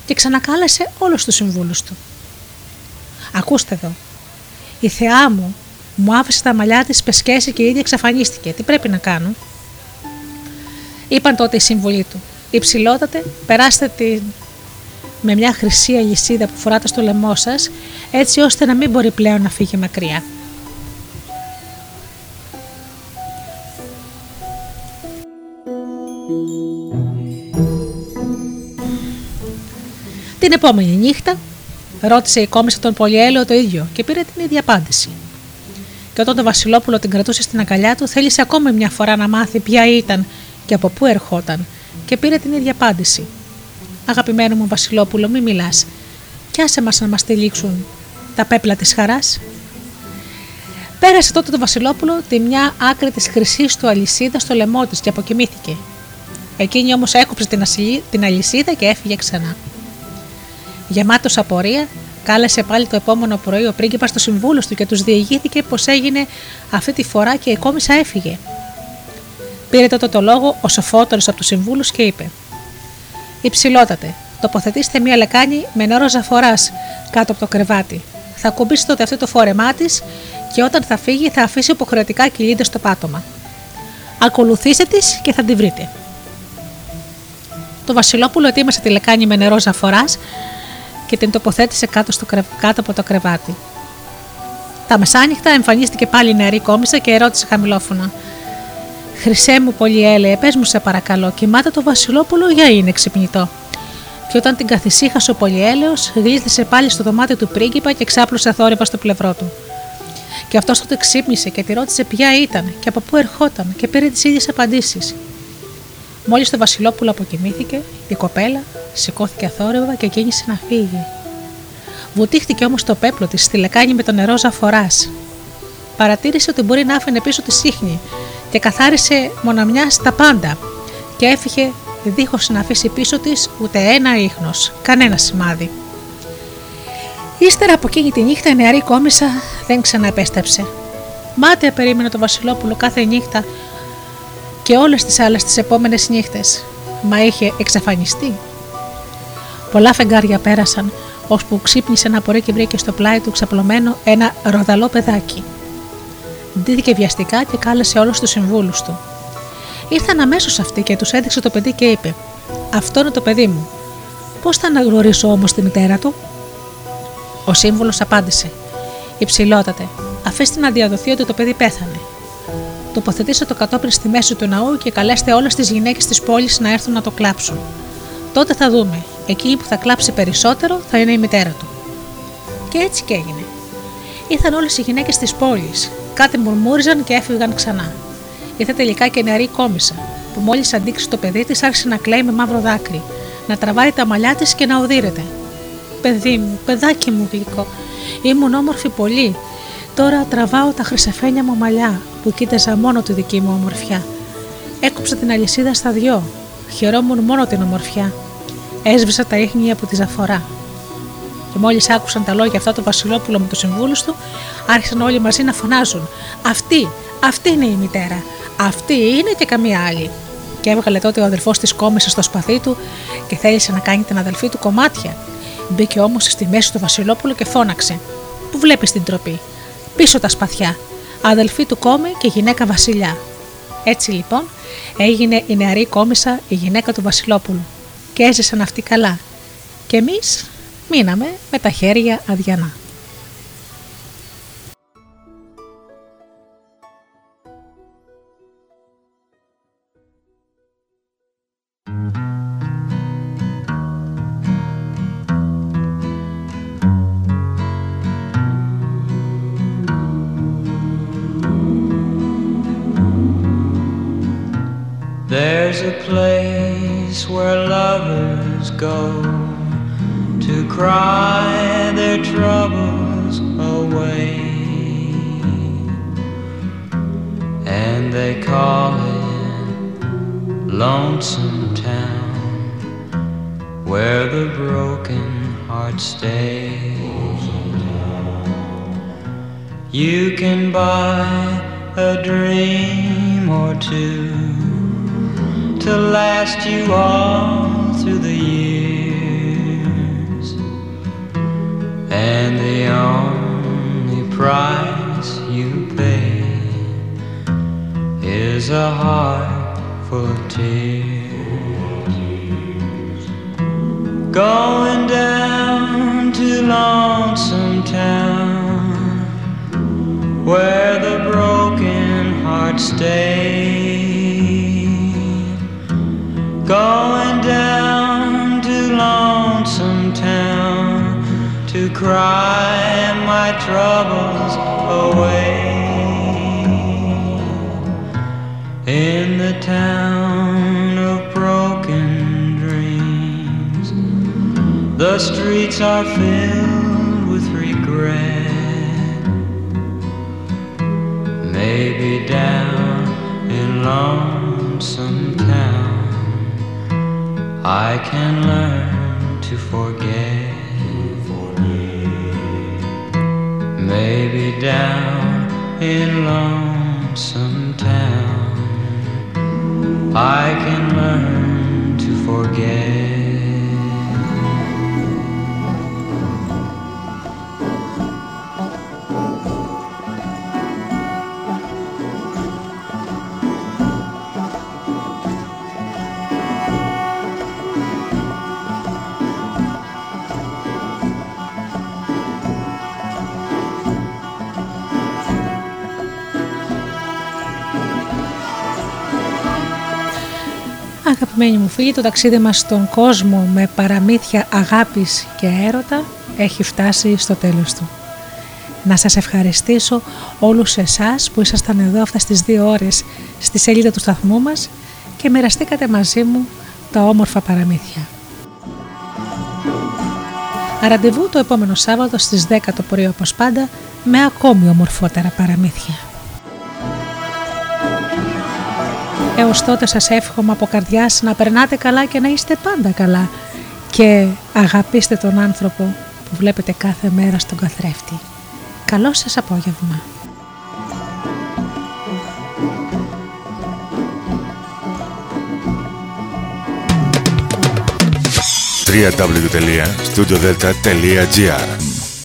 και ξανακάλεσε όλους τους συμβούλους του. Ακούστε εδώ. Η θεά μου μου άφησε τα μαλλιά της πεσκέσει και η ίδια εξαφανίστηκε. Τι πρέπει να κάνω; Είπαν τότε οι σύμβολοι του. Υψηλότατε, περάστε την με μια χρυσή αλυσίδα που φοράτε στο λαιμό σας, έτσι ώστε να μην μπορεί πλέον να φύγει μακριά. Την επόμενη νύχτα ρώτησε η κόμισα τον Πολυέλαιο το ίδιο και πήρε την ίδια απάντηση. Και όταν το Βασιλόπουλο την κρατούσε στην αγκαλιά του, θέλησε ακόμη μια φορά να μάθει ποια ήταν και από πού ερχόταν και πήρε την ίδια απάντηση. Αγαπημένο μου Βασιλόπουλο, μη μιλάς. Κι άσε μας να μας τυλίξουν τα πέπλα της χαράς. Πέρασε τότε το Βασιλόπουλο τη μια άκρη της χρυσής του αλυσίδας στο λαιμό της και αποκοιμήθηκε. Εκείνη όμως έκοψε την αλυσίδα και έφυγε ξανά. Γεμάτος απορία, κάλεσε πάλι το επόμενο πρωί ο πρίγκιπας στο συμβούλο του και τους διηγήθηκε πως έγινε αυτή τη φορά και η κόμισα έφυγε. Πήρε τότε το λόγο ο σοφότερος από τους συμβούλους και είπε: Υψηλότατε, τοποθετήστε μία λεκάνη με νερό ζαφοράς κάτω από το κρεβάτι. Θα κουμπίσει τότε αυτό το φόρεμά της και όταν θα φύγει θα αφήσει υποχρεωτικά κοιλίδε στο πάτωμα. Ακολουθήστε τη και θα τη βρείτε. Το Βασιλόπουλο ετοίμασε τη λεκάνη με νερό ζαφοράς και την τοποθέτησε κάτω, στο, κάτω από το κρεβάτι. Τα μεσάνυχτα εμφανίστηκε πάλι η νεαρή κόμισα και ερώτησε χαμηλόφωνα: Χρυσέ μου πολύ έλεε, πες μου σε παρακαλώ, κοιμάται το Βασιλόπουλο για είναι ξυπνητό; Και όταν την καθησύχασε ο Πολυέλαιο, γλίστησε πάλι στο δωμάτιο του πρίγκιπα και ξάπλωσε θόρυβα στο πλευρό του. Και αυτός τότε ξύπνησε και τη ρώτησε ποια ήταν και από πού ερχόταν και πήρε τις ίδιες απαντήσεις. Μόλις το Βασιλόπουλο αποκοιμήθηκε, η κοπέλα σηκώθηκε αθόρυβα και κίνησε να φύγει. Βουτήχτηκε όμως το πέπλο της στη λεκάνη με το νερό ζαφοράς. Παρατήρησε ότι μπορεί να άφηνε πίσω τη σύχνη και καθάρισε μοναμιά στα πάντα και έφυγε δίχως να αφήσει πίσω της ούτε ένα ίχνος, κανένα σημάδι. Ύστερα από εκείνη τη νύχτα η νεαρή κόμισα δεν ξαναεπέστρεψε. Μάταια περίμενε το Βασιλόπουλο κάθε νύχτα και όλες τις άλλες τις επόμενες νύχτες, μα είχε εξαφανιστεί. Πολλά φεγγάρια πέρασαν, ώσπου ξύπνησε ένα πορέ και βρήκε στο πλάι του ξαπλωμένο ένα ροδαλό παιδάκι ντύθηκε βιαστικά και κάλεσε όλους τους συμβούλους του. Ήρθαν αμέσως αυτοί και τους έδειξε το παιδί και είπε: Αυτό είναι το παιδί μου. Πώς θα αναγνωρίσω όμως τη μητέρα του; Ο σύμβουλος απάντησε: Υψηλότατε, αφήστε να διαδοθεί ότι το παιδί πέθανε. Τοποθετήστε το κατόπιν στη μέση του ναού και καλέστε όλες τις γυναίκες της πόλης να έρθουν να το κλάψουν. Τότε θα δούμε. Εκείνη που θα κλάψει περισσότερο θα είναι η μητέρα του. Και έτσι και έγινε. Ήρθαν όλες οι γυναίκες της πόλης, Κάτι μουρμούριζαν και έφυγαν ξανά. Ήρθε τελικά και νεαρή κόμισα, που μόλις αντίξει το παιδί της άρχισε να κλαίει με μαύρο δάκρυ, να τραβάει τα μαλλιά της και να οδύρεται. Παιδί μου, παιδάκι μου γλυκό, ήμουν όμορφη πολύ. Τώρα τραβάω τα χρυσαφένια μου μαλλιά που κοίταζα μόνο τη δική μου ομορφιά. Έκοψα την αλυσίδα στα δυο. Χαιρόμουν μόνο την ομορφιά. Έσβησα τα ίχνη από τη ζαφορά. Και μόλις άκουσαν τα λόγια αυτά το Βασιλόπουλο με τους συμβούλους του, άρχισαν όλοι μαζί να φωνάζουν: Αυτή, αυτή είναι η μητέρα. Αυτή είναι και καμία άλλη. Και έβγαλε τότε ο αδερφός της κόμισε στο σπαθί του και θέλησε να κάνει την αδελφή του κομμάτια. Μπήκε όμως στη μέση του Βασιλόπουλο και φώναξε: Πού βλέπεις την τροπή; Πίσω τα σπαθιά. Αδελφή του κόμη και γυναίκα βασιλιά. Έτσι λοιπόν έγινε η νεαρή κόμισα η γυναίκα του Βασιλόπουλου και έζησαν αυτοί καλά. Και εμείς μείναμε με τα χέρια αδιανά. Αγαπημένοι μου φίλοι, το ταξίδι μας στον κόσμο με παραμύθια αγάπης και έρωτα έχει φτάσει στο τέλος του. Να σας ευχαριστήσω όλους εσάς που ήσασταν εδώ αυτές τις δύο ώρες στη σελίδα του σταθμού μας και μοιραστήκατε μαζί μου τα όμορφα παραμύθια. Ραντεβού το επόμενο Σάββατο στις 10 το πρωί όπως πάντα με ακόμη ομορφότερα παραμύθια. Έως τότε σας εύχομαι από καρδιάς να περνάτε καλά και να είστε πάντα καλά και αγαπήστε τον άνθρωπο που βλέπετε κάθε μέρα στον καθρέφτη. Καλό σας απόγευμα. www.studiodelta.gr